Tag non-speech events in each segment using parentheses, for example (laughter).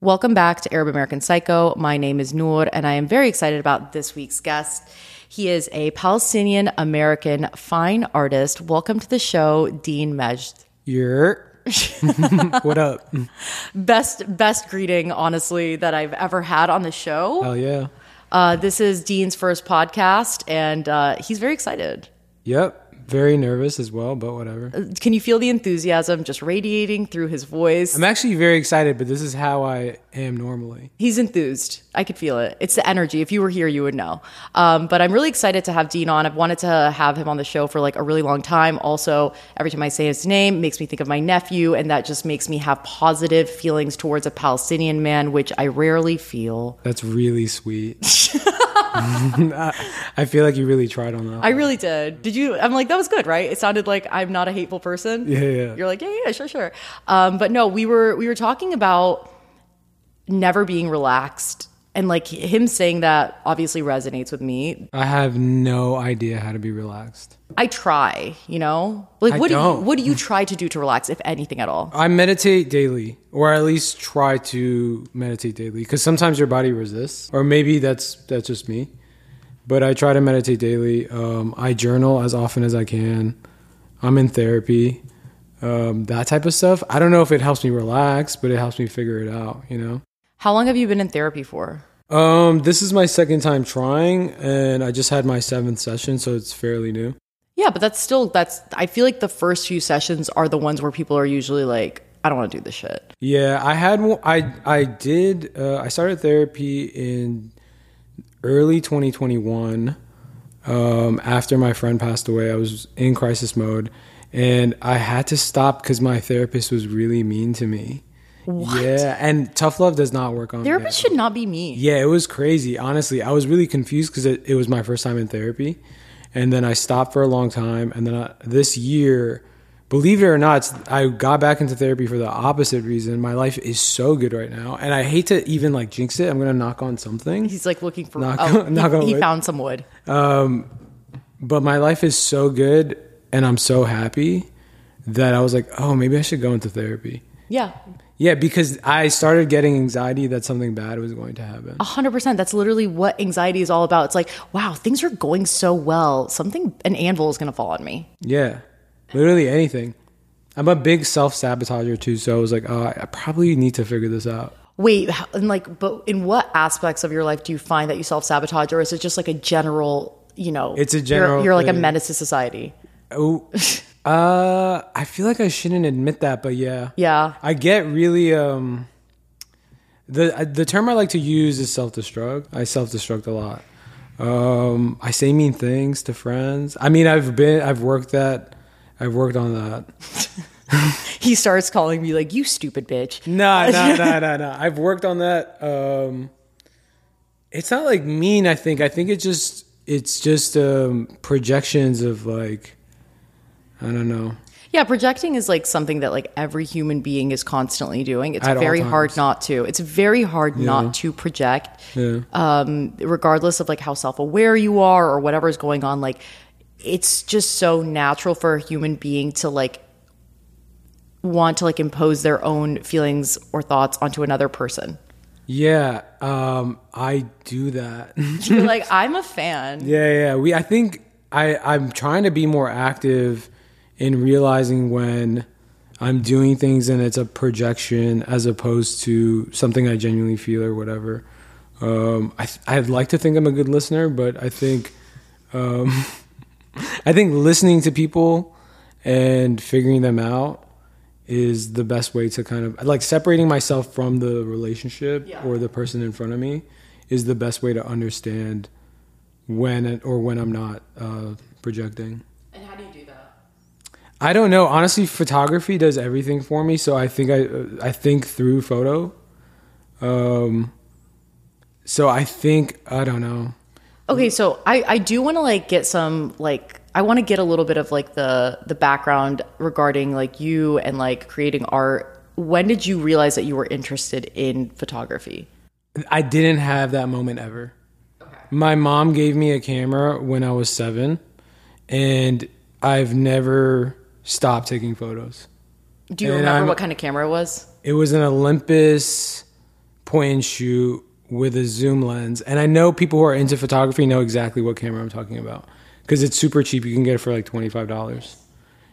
Welcome back to Arab American Psycho. My name is Noor, and I am very excited about this week's guest. He is a Palestinian American fine artist. Welcome to the show, Dean Majd. You're. (laughs) what up? Best best greeting, honestly, that I've ever had on the show. Hell yeah. Uh, this is Dean's first podcast, and uh, he's very excited. Yep. Very nervous as well, but whatever. Can you feel the enthusiasm just radiating through his voice? I'm actually very excited, but this is how I am normally. He's enthused. I could feel it. It's the energy. If you were here, you would know. Um, but I'm really excited to have Dean on. I've wanted to have him on the show for like a really long time. Also, every time I say his name, makes me think of my nephew, and that just makes me have positive feelings towards a Palestinian man, which I rarely feel. That's really sweet. (laughs) (laughs) I feel like you really tried on that. I really did. Did you? I'm like, that was good, right? It sounded like I'm not a hateful person. Yeah, yeah. You're like, yeah, yeah, sure, sure. Um, but no, we were we were talking about never being relaxed, and like him saying that obviously resonates with me. I have no idea how to be relaxed. I try, you know, like I what do you, don't. what do you try to do to relax, if anything at all? I meditate daily, or at least try to meditate daily, because sometimes your body resists, or maybe that's that's just me. But I try to meditate daily. Um, I journal as often as I can. I'm in therapy, um, that type of stuff. I don't know if it helps me relax, but it helps me figure it out. You know. How long have you been in therapy for? Um, this is my second time trying, and I just had my seventh session, so it's fairly new. Yeah, but that's still that's. I feel like the first few sessions are the ones where people are usually like, I don't want to do this shit. Yeah, I had one- I I did uh, I started therapy in early 2021. Um, after my friend passed away, I was in crisis mode, and I had to stop because my therapist was really mean to me. What? Yeah, and tough love does not work on Therapists me. should not be mean. Yeah, it was crazy. Honestly, I was really confused because it, it was my first time in therapy, and then I stopped for a long time, and then I, this year, believe it or not, I got back into therapy for the opposite reason. My life is so good right now, and I hate to even like jinx it. I'm gonna knock on something, He's like looking for. Knock oh, knock he, on he wood. found some wood. Um, but my life is so good, and I'm so happy that I was like, oh, maybe I should go into therapy. Yeah, Yeah, because I started getting anxiety that something bad was going to happen. A hundred percent. That's literally what anxiety is all about. It's like, wow, things are going so well. Something, an anvil is going to fall on me. Yeah, literally anything. I'm a big self sabotager too, so I was like, oh, I probably need to figure this out. Wait, and like, but in what aspects of your life do you find that you self sabotage, or is it just like a general, you know, It's a you're- general You're, like a menace to society. Oh, (laughs) uh, I feel like I shouldn't admit that, but yeah, Yeah. I get really um. The the term I like to use is self destruct. I self destruct a lot. Um, I say mean things to friends. I mean, I've been, I've worked that, I've worked on that. (laughs) He starts calling me like, you stupid bitch. No, no, no, no, no. I've worked on that. Um, it's not like mean. I think. I think it's just. It's just um, projections of like. I don't know. Yeah, projecting is like something that like every human being is constantly doing. It's At very hard not to. It's very hard not to project. Yeah. um, regardless of like how self-aware you are or whatever is going on like it's just so natural for a human being to like want to like impose their own feelings or thoughts onto another person Yeah. Um, I do that. you're (laughs) like i'm a fan yeah, yeah. We. I think I. I'm trying to be more active in realizing when I'm doing things and it's a projection as opposed to something I genuinely feel or whatever. Um, I, I'd like to think I'm a good listener, but I think, um, (laughs) I think listening to people and figuring them out is the best way to kind of like separating myself from the relationship Yeah. or the person in front of me is the best way to understand when it, or when I'm not uh, projecting. and how do you do that I don't know. Honestly, photography does everything for me. So I think I I think through photo. Um. So I think I don't know. okay so i i do want to like get some like i want to get a little bit of like the the background regarding like you and like creating art when did you realize that you were interested in photography I didn't have that moment ever. My mom gave me a camera when I was seven, and I've never stopped taking photos. do you And remember I'm- what kind of camera it was It was an Olympus point and shoot with a zoom lens. And I know people who are into photography know exactly what camera I'm talking about because it's super cheap. You can get it for like twenty five dollars.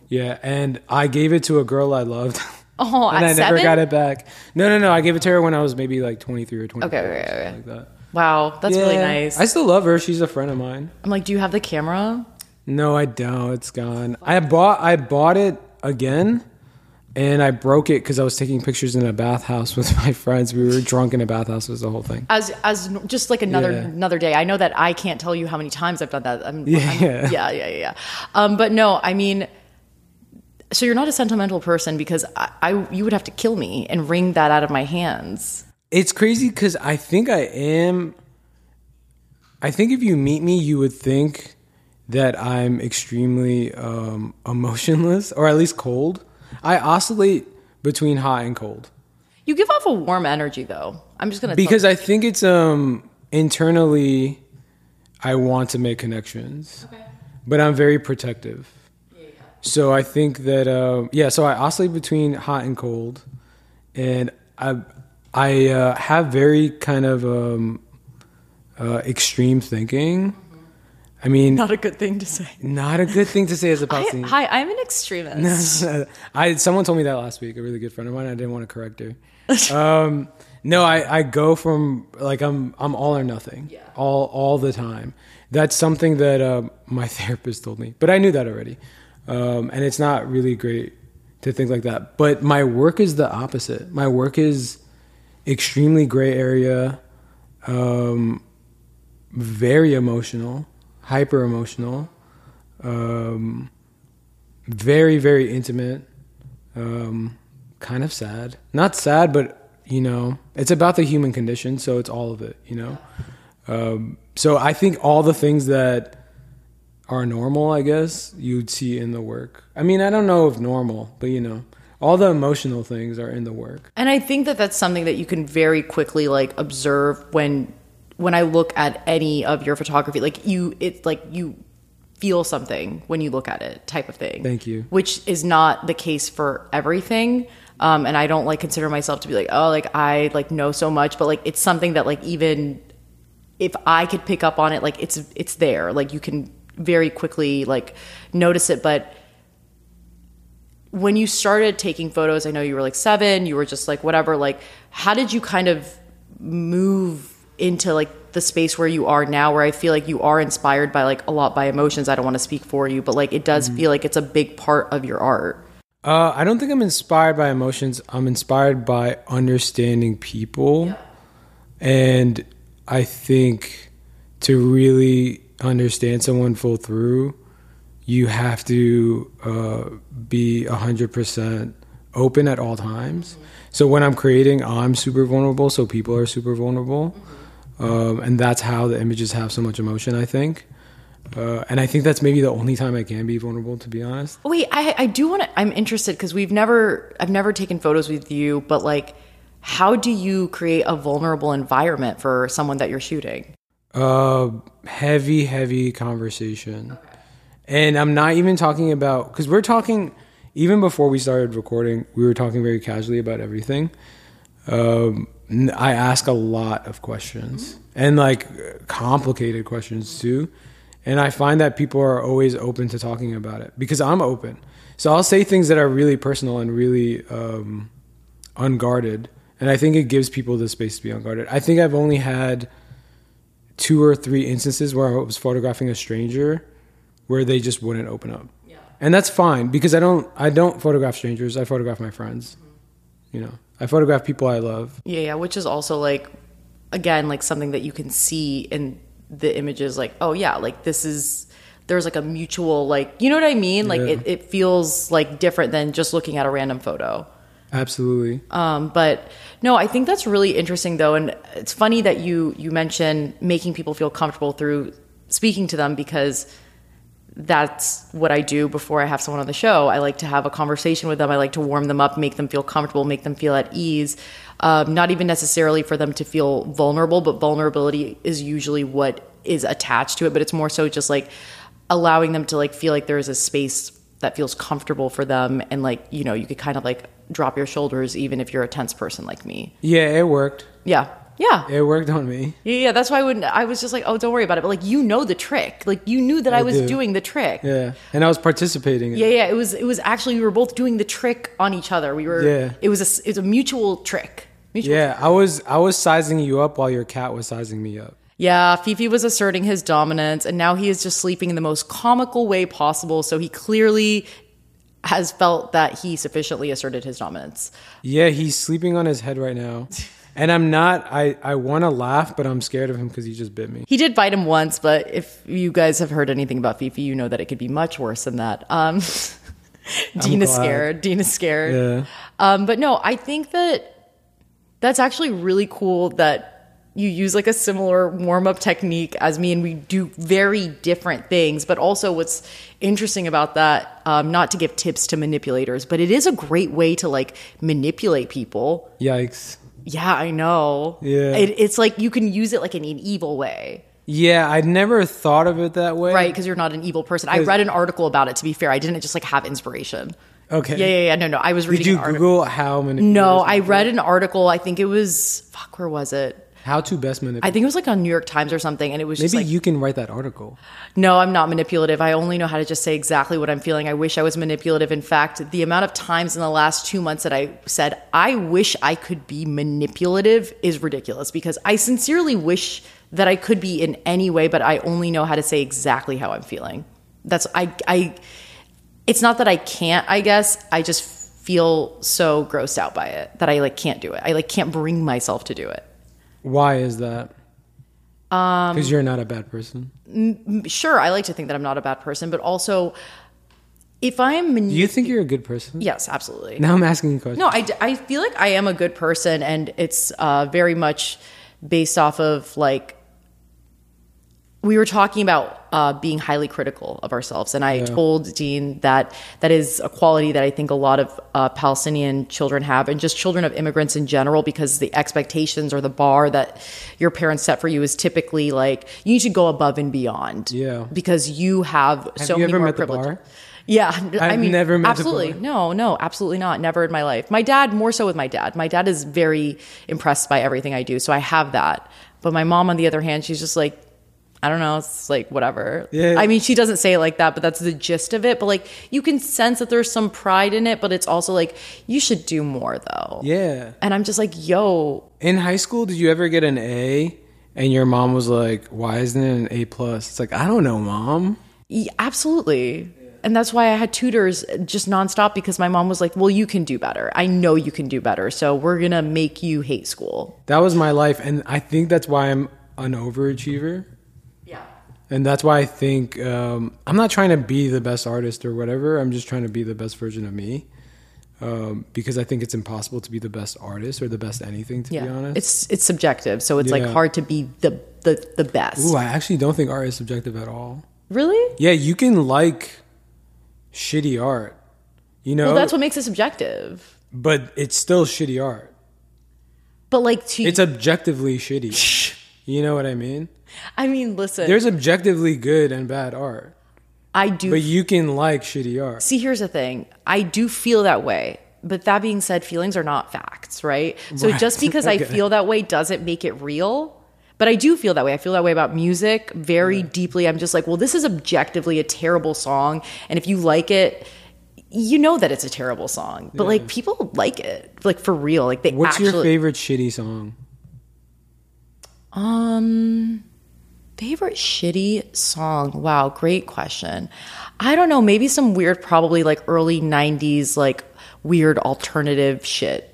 Yeah, and I gave it to a girl I loved. Oh, (laughs) and I never seven? got it back. No, no, no. I gave it to her when I was maybe like 23 or 24. Okay, okay, okay. Like that. Wow, that's really nice. I still love her. She's a friend of mine. I'm like, do you have the camera? No, I don't. It's gone. I bought I bought it again, and I broke it because I was taking pictures in a bathhouse (laughs) with my friends. We were drunk in a bathhouse. Was the whole thing. As as just like another Yeah. another day. I know that I can't tell you how many times I've done that. I'm, Yeah. I'm- (laughs) yeah, yeah, yeah, yeah. Um, but no, I mean, so you're not a sentimental person because I, I you would have to kill me and wring that out of my hands. It's crazy because I think I am. I think if you meet me, you would think that I'm extremely um, emotionless or at least cold. I oscillate between hot and cold. You give off a warm energy, though. I'm just gonna because I think it's um internally I want to make connections, but I'm very protective. So I think that uh, yeah, so I oscillate between hot and cold, and I I uh, have very kind of um, uh, extreme thinking. I mean, not a good thing to say. not a good thing to say as a (laughs) Palestinian. hi, I'm an extremist. (laughs) I someone told me that last week. A really good friend of mine. I didn't want to correct her. um, no, I, I go from like I'm I'm all or nothing. Yeah. All all the time. That's something that uh, my (laughs) therapist told me, but I knew that already. Um, and it's not really great to think like that. But my work is the opposite. My work is extremely gray area, um, very emotional, hyper emotional. Um, very very intimate um kind of sad. Not sad but you know it's about the human condition so it's all of it you know? Um so i think all the things that are normal i guess you'd see in the work. I mean i don't know if normal but you know all the emotional things are in the work. And I think that that's something that you can very quickly like observe when when I look at any of your photography. Like you, it's like you feel something when you look at it, type of thing. Thank you. Which is not the case for everything. Um, and I don't like consider myself to be like, oh, like I like know so much, but like it's something that like even if I could pick up on it, like it's it's there. Like you can very quickly like notice it, but when you started taking photos, I know you were like seven, you were just like whatever, like how did you kind of move into like the space where you are now where I feel like you are inspired by like a lot by emotions. I don't want to speak for you, but like it does feel like it's a big part of your art. uh i don't think i'm inspired by emotions i'm inspired by understanding people And I think to really understand someone full through, you have to uh, be 100% open at all times. So when I'm creating, I'm super vulnerable, so people are super vulnerable. Um, and that's how the images have so much emotion, I think. Uh, and I think that's maybe the only time I can be vulnerable, to be honest. Wait, I I do want to. I'm interested because we've never. I've never taken photos with you, but like, how do you create a vulnerable environment for someone that you're shooting? Uh, heavy, heavy conversation. And I'm not even talking about because we're talking even before we started recording. We were talking very casually about everything. Um, I ask a lot of questions and like complicated questions too. And I find that people are always open to talking about it because I'm open. So I'll say things that are really personal and really um, unguarded. And I think it gives people the space to be unguarded. I think I've only had two or three instances where I was photographing a stranger where they just wouldn't open up. Yeah. And that's fine because I don't I don't photograph strangers. I photograph my friends. You know, I photograph people I love. Yeah, yeah, which is also like, again, like something that you can see in the images. Like, oh yeah, like this is there's like a mutual like, you know what I mean? Like Yeah. it, it feels like different than just looking at a random photo. Absolutely. Um, but no, I think that's really interesting though, and it's funny that you you mention making people feel comfortable through speaking to them because that's what I do before I have someone on the show. I like to have a conversation with them. I like to warm them up, make them feel comfortable, make them feel at ease. Um, not even necessarily for them to feel vulnerable, but vulnerability is usually what is attached to it. But it's more so just like allowing them to like feel like there is a space that feels comfortable for them, and like you know you could kind of like drop your shoulders even if you're a tense person like me. Yeah, it worked. Yeah, Yeah. It worked on me. Yeah, yeah, that's why I wouldn't. I was just like, oh, don't worry about it. But like, you know the trick. Like, you knew that I, I was do. doing the trick. Yeah. And I was participating. in Yeah, it. yeah. It was. It was actually we were both doing the trick on each other. We were. Yeah. It was a. It's a mutual trick. Mutual Yeah, I was I was sizing you up while your cat was sizing me up. Yeah, Fifi was asserting his dominance, and now he is just sleeping in the most comical way possible. So he clearly has felt that he sufficiently asserted his dominance. Yeah, he's sleeping on his head right now. (laughs) And I'm not I I want to laugh, but I'm scared of him cuz he just bit me. He did bite him once, but if you guys have heard anything about Fifi, you know that it could be much worse than that. Um, (laughs) Dean is scared. Dean is scared. Yeah. Um, but no, I think that that's actually really cool that you use like a similar warm up technique as me, and we do very different things. But also, what's interesting about that, um, not to give tips to manipulators, but it is a great way to like manipulate people. Yikes. Yeah, I know. Yeah. It, it's like you can use it like in an evil way. Yeah, I'd never thought of it that way. Right, because you're not an evil person. I read an article about it. To be fair, I didn't just like have inspiration. Okay. Yeah, yeah, yeah. No, no. I was reading. Did you. Google how many No, I read an article. I think it was fuck. Where was it? How to best manipulate? I think it was like on New York Times or something, and it was just Maybe like, you can write that article. no, I'm not manipulative. I only know how to just say exactly what I'm feeling. I wish I was manipulative. In fact, the amount of times in the last two months that I said I wish I could be manipulative is ridiculous because I sincerely wish that I could be in any way, but I only know how to say exactly how I'm feeling. That's I I. It's not that I can't. I guess I just feel so grossed out by it that I like can't do it. I like can't bring myself to do it. Why is that? Um, Because you're not a bad person. sure i like to think that i'm not a bad person but also if i'm Do you think you're a good person? yes absolutely Now I'm asking you questions. no I, d- I feel like i am a good person and it's uh, very much based off of like we were talking about uh, being highly critical of ourselves and i told dean that that is a quality that i think a lot of uh, palestinian children have and just children of immigrants in general because the expectations or the bar that your parents set for you is typically like you need to go above and beyond Yeah. because you have, so you many more met the privilege yeah, I I've mean, never absolutely no, no, absolutely not. Never in my life. My dad, more so with my dad. My dad is very impressed by everything I do, so I have that. But my mom, on the other hand, she's just like, I don't know. It's like whatever. Yeah. I mean, she doesn't say it like that, but that's the gist of it. But like, you can sense that there's some pride in it, but it's also like you should do more though. Yeah. And I'm just like, yo, In high school, did you ever get an A and your mom was like, "Why isn't it an A plus?" It's like, I don't know, mom. y- absolutely. And that's why I had tutors just nonstop because my mom was like, well, you can do better. I know you can do better. So we're going to make you hate school. That was my life, and I think that's why I'm an overachiever. Yeah. And that's why I think um, I'm not trying to be the best artist or whatever. I'm just trying to be the best version of me. Um, because I think it's impossible to be the best artist or the best anything, to Yeah. be honest. It's it's subjective. So it's like hard to be the the, the best. Ooh, I actually don't think art is subjective at all. really? Yeah, you can like shitty art, you know, Well, that's what makes it subjective. but it's still shitty art. But like to It's objectively shitty. (laughs) You know what I mean? I mean, listen. There's objectively good and bad art, I do but you can like shitty art. See, here's the thing. I do feel that way. But that being said, feelings are not facts, right? So Right. just because I (laughs) feel that way doesn't make it real. But I do feel that way. I feel that way about music very deeply. I'm just like, well, this is objectively a terrible song. And if you like it, you know that it's a terrible song. But like people like it. Like for real. Like they What's actually your favorite shitty song? Um, favorite shitty song. Wow, great question. I don't know. Maybe some weird, probably like early '90s, like weird alternative shit.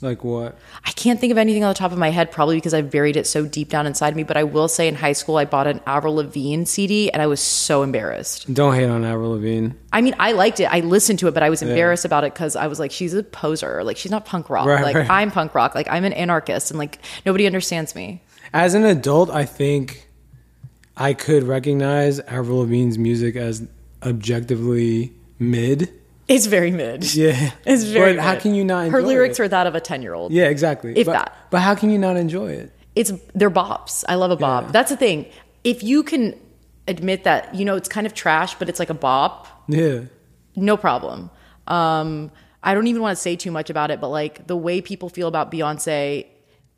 Like what? I can't think of anything on the top of my head, probably because I've buried it so deep down inside me. But I will say, in high school, I bought an Avril Lavigne CD, and I was so embarrassed. Don't hate on Avril Lavigne. I mean, I liked it. I listened to it, but I was embarrassed about it because I was like, she's a poser. Like, she's not punk rock. Right, like, right. I'm punk rock. Like, I'm an anarchist, and like nobody understands me. As an adult, I think I could recognize Avril Lavigne's music as objectively mid. It's very mid. Yeah, (laughs) It's very. But how mid. can you not? enjoy Her lyrics it? are that of a ten-year-old. Yeah, exactly. If but, that. But how can you not enjoy it? It's they're bops. I love a bop. Yeah. That's the thing. If you can admit that, you know, it's kind of trash, but it's like a bop, Yeah. no problem. Um, I don't even want to say too much about it, but like the way people feel about Beyonce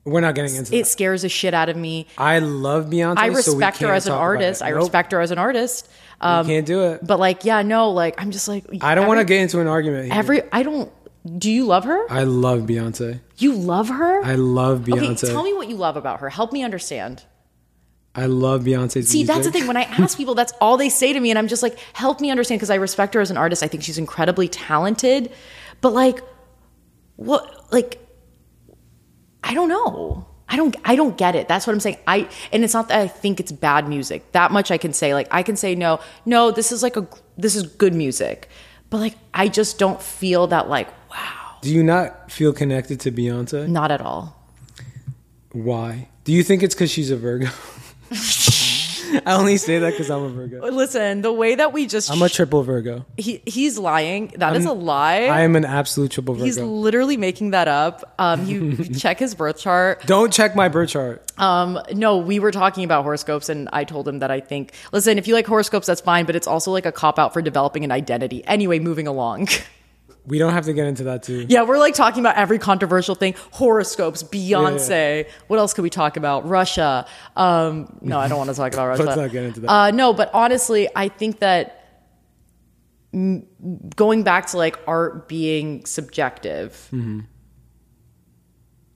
We're not getting into It that. scares the shit out of me. I love Beyonce. I so we respect her can't as an artist. it. I Nope, respect her as an artist. Um, we can't do it. but like, yeah, no, like I'm just like I don't want to get into an argument. Here. every. I don't. Do you love her? I love Beyonce. You love her? I love okay, Beyonce. tell me what you love about her. Help me understand. I love Beyonce. See, that's the thing. When I ask people, that's all they say to me, and I'm just like, help me understand because I respect her as an artist. I think she's incredibly talented, but like, what? Like, I don't know. I don't. I don't get it. That's what I'm saying. I and it's not that I think it's bad music. That much I can say. Like, I can say no, no. This is like a. This is good music, but like, I just don't feel that. Like, wow, Do you not feel connected to Beyonce? not at all. Why? Do you think it's because she's a Virgo? (laughs) I only say that because I'm a Virgo. Listen, the way that we just I'm a triple Virgo. he, he's lying. That is a lie. I am an absolute triple Virgo. He's literally making that up. Um, you (laughs) check his birth chart. Don't check my birth chart. Um, no, we were talking about horoscopes, and I told him that I think, listen, if you like horoscopes, that's fine, but it's also like a cop out for developing an identity. Anyway, moving along. (laughs) We don't have to get into that too. yeah, we're like talking about every controversial thing horoscopes, Beyonce. What else could we talk about? Russia. Um, no, I don't want to talk about (laughs) Russia. Let's not get into that. Uh, no, but honestly, I think that going back to like art being subjective, Mm-hmm.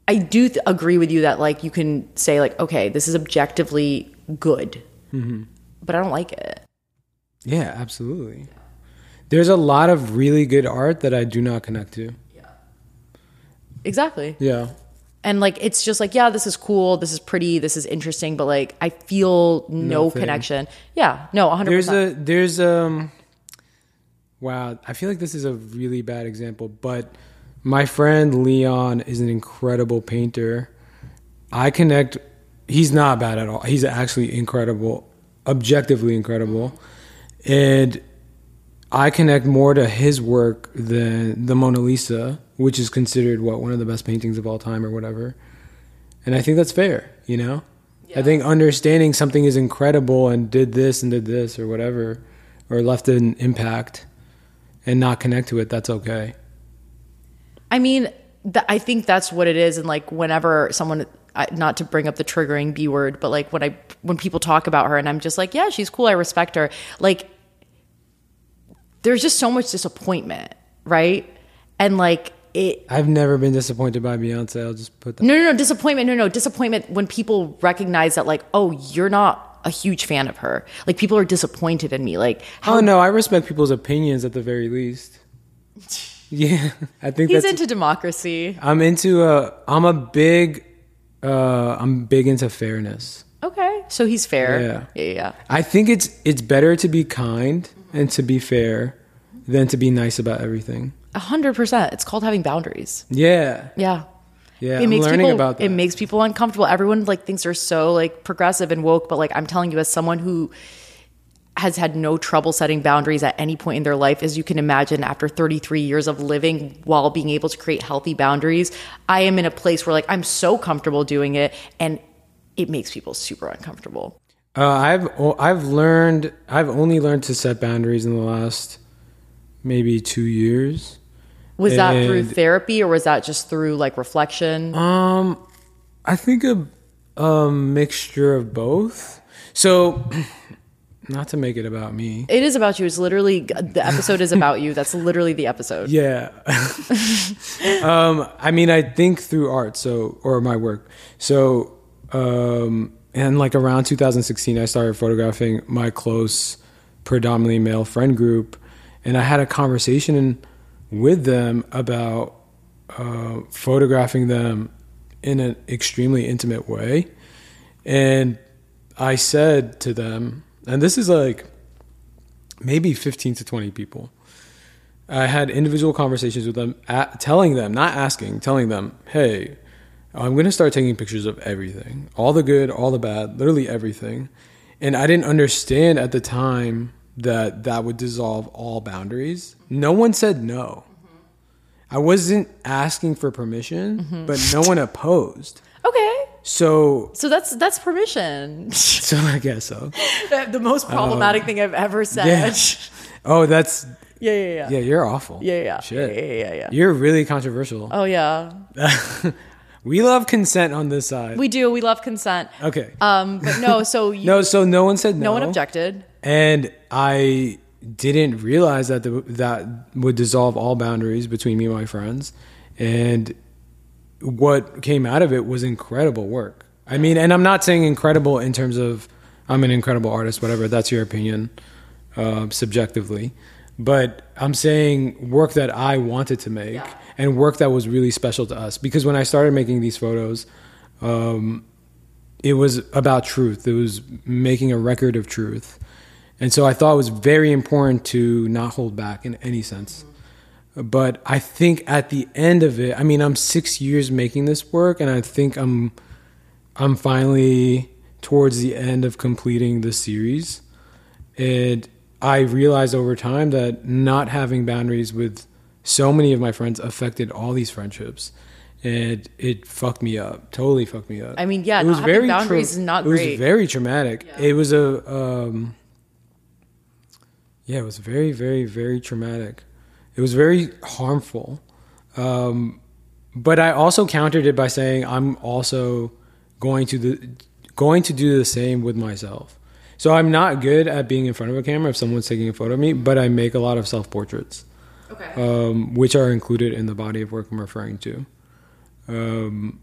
I do th- agree with you that like you can say like, okay, this is objectively good, Mm-hmm. but I don't like it. Yeah, absolutely. There's a lot of really good art that I do not connect to. Yeah. Exactly. Yeah. And like it's just like, yeah, this is cool, this is pretty, this is interesting, but like I feel no Nothing. connection. Yeah, no, 100%. There's a there's um wow, I feel like this is a really bad example, but my friend Leon is an incredible painter. I connect he's not bad at all. He's actually incredible, objectively incredible. And I connect more to his work than the Mona Lisa, which is considered what one of the best paintings of all time or whatever. And I think that's fair, you know? I think understanding something is incredible and did this and did this or whatever, or left an impact and not connect to it, that's okay. I mean, th- I think that's what it is. And like, whenever someone, I, not to bring up the triggering B word, but like when I, when people talk about her and I'm just like, yeah, she's cool. I respect her. Like, there's just so much disappointment, right? And like, it, I've never been disappointed by Beyonce. I'll just put that. no, no, no, disappointment. No, no, disappointment when people recognize that, like, oh, you're not a huge fan of her. Like, people are disappointed in me. Like, how Oh no, I respect people's opinions at the very least. (laughs) Yeah, I think he's that's. into democracy. I'm into a. I'm a big. Uh, I'm big into fairness. Okay. So he's fair. Yeah. Yeah. Yeah. I think it's it's better to be kind and to be fair than to be nice about everything. A hundred percent. It's called having boundaries. Yeah, Yeah. yeah. it I'm makes learning people about that. it makes people uncomfortable. Everyone like thinks they're so like progressive and woke, but like I'm telling you, as someone who has had no trouble setting boundaries at any point in their life, as you can imagine, after 33 years of living while being able to create healthy boundaries, I am in a place where like I'm so comfortable doing it, and it makes people super uncomfortable. Uh, I've I've learned I've only learned to set boundaries in the last maybe two years. Was that through therapy or was that just through like reflection? Um, I think a, a mixture of both. So, (clears throat) not to make it about me. it is about you. It's literally the episode is about you. That's literally the episode. Yeah. (laughs) um, I mean, I think through art, so or my work. So, um, and like around 2016, I started photographing my close, predominantly male friend group, and I had a conversation with them about uh, photographing them in an extremely intimate way, and I said to them, and this is like maybe 15 to 20 people. I had individual conversations with them, at, telling them, not asking, telling them, hey, I'm going to start taking pictures of everything all the good, all the bad, literally everything. And I didn't understand at the time that that would dissolve all boundaries. No one said no. I wasn't asking for permission, mm-hmm. but no one opposed. Okay. So, So that's that's permission. (laughs) so I guess so. (laughs) the most problematic um, thing I've ever said. Yeah. Oh, that's Yeah, yeah, yeah. yeah. You're awful. Yeah, yeah, Shit. yeah, yeah, yeah, yeah. You're really controversial. Oh yeah. (laughs) We love consent on this side. We do. We love consent. okay. Um, but no. So (laughs) you, no, so no one said no. no one objected. And I didn't realize that the, that would dissolve all boundaries between me and my friends. And what came out of it was incredible work. I mean, and I'm not saying incredible in terms of I'm an incredible artist, whatever. That's your opinion, uh, subjectively. But I'm saying work that I wanted to make Yeah. And work that was really special to us. Because when I started making these photos, um, it was about truth. It was making a record of truth. And so I thought it was very important to not hold back in any sense. But I think at the end of it, I mean, I'm six years making this work, and I think I'm, I'm finally towards the end of completing the series. And I realized over time that not having boundaries with so many of my friends affected all these friendships. And it fucked me up. Totally fucked me up. I mean, yeah, it was very boundaries tra- is not it was very traumatic. Yeah. It was a um, yeah, it was very, very, very traumatic. It was very harmful. Um, but I also countered it by saying I'm also going to the going to do the same with myself. So I'm not good at being in front of a camera if someone's taking a photo of me, but I make a lot of self portraits, Okay. um, which are included in the body of work I'm referring to. Um,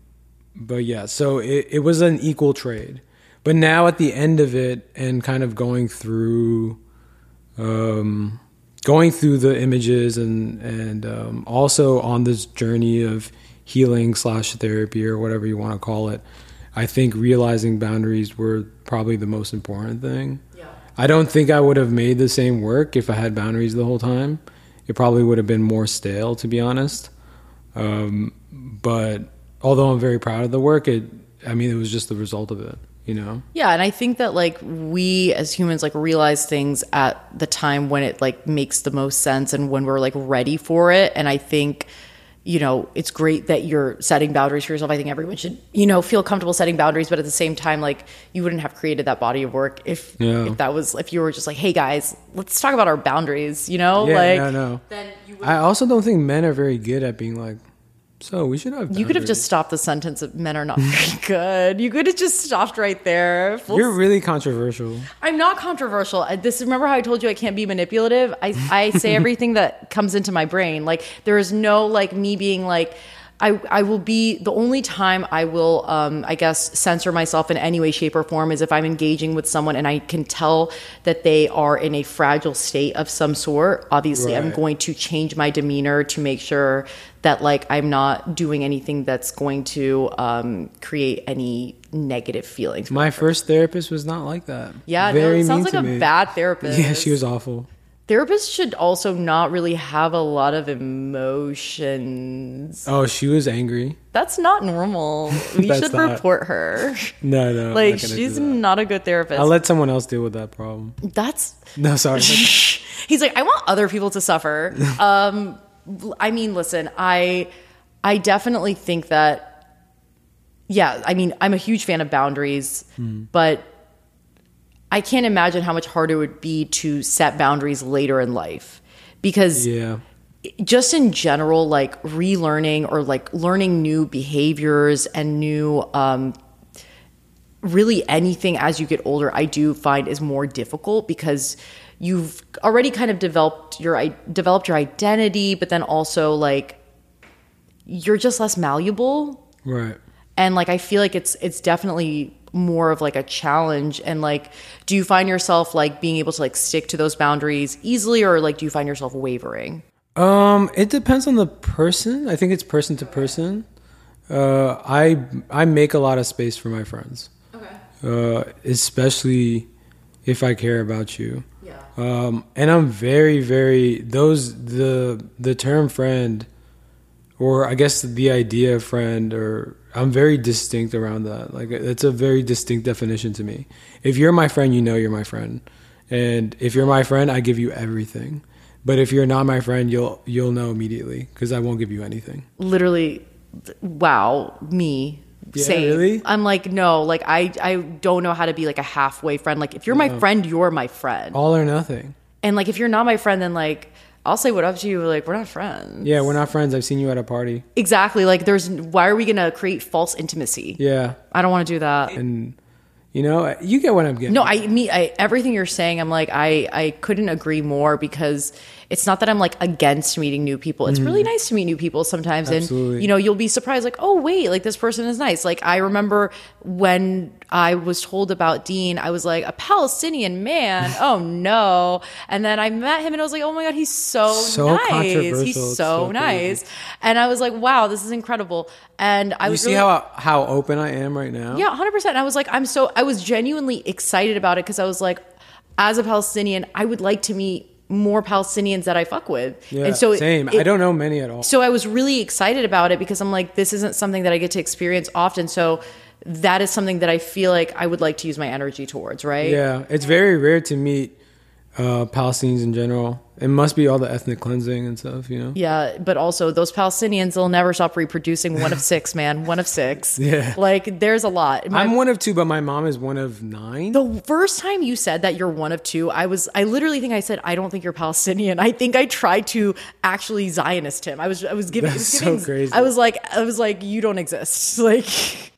but yeah, so it, it was an equal trade. But now at the end of it, and kind of going through, um, going through the images, and and um, also on this journey of healing slash therapy or whatever you want to call it, I think realizing boundaries were probably the most important thing. yeah. I don't think I would have made the same work if I had boundaries the whole time. It probably would have been more stale, to be honest. Um, but although I'm very proud of the work, it I mean it was just the result of it, you know. Yeah, and I think that like we as humans like realize things at the time when it like makes the most sense and when we're like ready for it. And I think, you know, it's great that you're setting boundaries for yourself. I think everyone should, you know, feel comfortable setting boundaries, but at the same time, like you wouldn't have created that body of work if Yeah. if that was if you were just like, hey guys, let's talk about our boundaries, you know? Yeah, like no, no. then you would I also don't think men are very good at being like, so we should have. you could have just stopped the sentence of men are not very (laughs) good. You could have just stopped right there. Full You're really controversial. I'm not controversial. I- This remember how I told you I can't be manipulative. I I say (laughs) everything that comes into my brain. Like there is no like me being like. I, I will be the only time I will um, I guess censor myself in any way shape or form is if I'm engaging with someone and I can tell that they are in a fragile state of some sort obviously I'm going to change my demeanor to make sure that like I'm not doing anything that's going to um, create any negative feelings My first therapist was not like that. yeah, no, very it sounds like a me. bad therapist. (laughs) Yeah, she was awful. Therapists should also not really have a lot of emotions. Oh, she was angry. That's not normal. (laughs) We should not- report her. No, no. Like not she's not a good therapist. I'll let someone else deal with that problem. That's No, sorry. (laughs) he's like, I want other people to suffer. (laughs) um, I mean, listen, I I definitely think that. Yeah, I mean, I'm a huge fan of boundaries, Hmm. but I can't imagine how much harder it would be to set boundaries later in life because yeah. just in general, like relearning or like learning new behaviors and new, um, really anything as you get older, I do find is more difficult because you've already kind of developed your developed your identity, but then also like you're just less malleable Right. and like i feel like it's it's definitely more of like a challenge and like do you find yourself like being able to like stick to those boundaries easily or like do you find yourself wavering Um, it depends on the person. I think it's person to person. Uh, I I make a lot of space for my friends, okay uh, especially if I care about you. yeah Um, and I'm very, very those the the term friend, or I guess the idea of friend, or I'm very distinct around that. Like it's a very distinct definition to me. If you're my friend, you know you're my friend, and if you're my friend, I give you everything. But if you're not my friend, you'll you'll know immediately because I won't give you anything. literally wow me Yeah, same really? i'm like no like i i don't know how to be like a halfway friend like if you're my friend you're my friend All or nothing. and like if you're not my friend then like I'll say what up to you. Like we're not friends. Yeah, we're not friends. I've seen you at a party. Exactly. Like there's why are we gonna create false intimacy? Yeah, I don't want to do that. and you know, you get what I'm getting. No, I mean I, everything you're saying. I'm like I I couldn't agree more because it's not that I'm like against meeting new people. It's really nice to meet new people sometimes, and Mm. You know you'll be surprised. Like oh wait, like this person is nice. Like I remember when I was told about Dean, I was like a Palestinian man. (laughs) oh no! And then I met him, and I was like oh my god, he's so, So nice. He's so, so nice. crazy. And I was like wow, this is incredible. And I you was see really, how how open I am right now. yeah, hundred percent. I was like, I'm so I was genuinely excited about it because I was like, as a Palestinian, I would like to meet more Palestinians that I fuck with. Yeah, and so it- same. it- I don't know many at all. So I was really excited about it because I'm like, this isn't something that I get to experience often. So that is something that I feel like I would like to use my energy towards. Right? Yeah, it's very rare to meet uh, Palestinians in general. It must be all the ethnic cleansing and stuff, you know. Yeah, but also those Palestinians, they'll never stop reproducing. One of six, man. One of six. (laughs) Yeah. Like, there's a lot. My- I'm one of two, but my mom is one of nine. The first time you said that you're one of two, I was I literally think I said I don't think you're Palestinian. I think I tried to actually Zionist him. I was I was giving, I was giving so crazy. I was like I was like you don't exist. (laughs) Like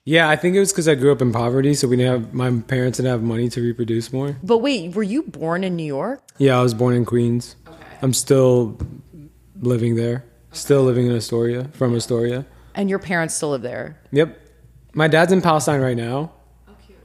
Yeah, I think it was because I grew up in poverty, so we didn't have my parents didn't have money to reproduce more. but wait, were you born in New York? Yeah, I was born in Queens. I'm still living there. Still living in Astoria, from Astoria. And your parents still live there. Yep. My dad's in Palestine right now.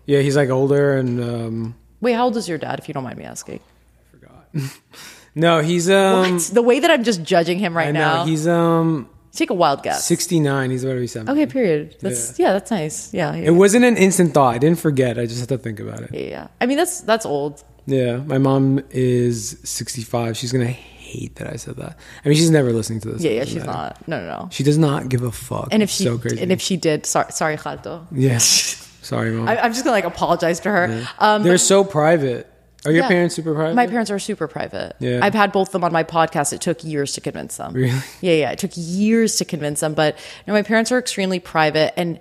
Yeah, he's like older and um Wait, how old is your dad if you don't mind me asking? I forgot. (laughs) no, he's um What? The way that I'm just judging him right now. he's um Take a wild guess. 69. He's about to be 70. Okay, period. That's yeah, that's nice. Yeah, yeah. It wasn't an instant thought. I didn't forget. I just had to think about it. yeah, yeah. I mean that's that's old. Yeah, my mom is 65. She's gonna hate that I said that. I mean, she's never listening to this. Yeah, yeah, she's matter. not. No, no, no. She does not give a fuck. And if she so crazy. and if she did, sorry, sorry, Khalto. yeah, (laughs) sorry, mom. I, I'm just gonna like apologize to her. Um, They're so private. Are your Yeah. parents super private? My parents are super private. Yeah. I've had both of them on my podcast. It took years to convince them. Really? Yeah, yeah. It took years to convince them. But no, my parents are extremely private and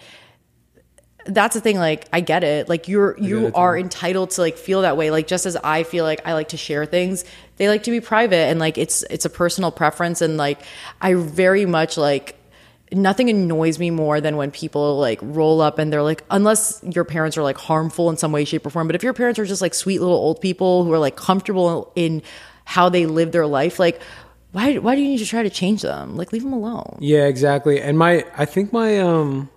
that's the thing, like I get it. Like you're you it, too. are entitled to like feel that way. Like just as I feel like I like to share things, they like to be private and like it's it's a personal preference and like I very much like nothing annoys me more than when people like roll up and they're like unless your parents are like harmful in some way shape or form but if your parents are just like sweet little old people who are like comfortable in how they live their life like why why do you need to try to change them like leave them alone Yeah, exactly. And my, I think my, um,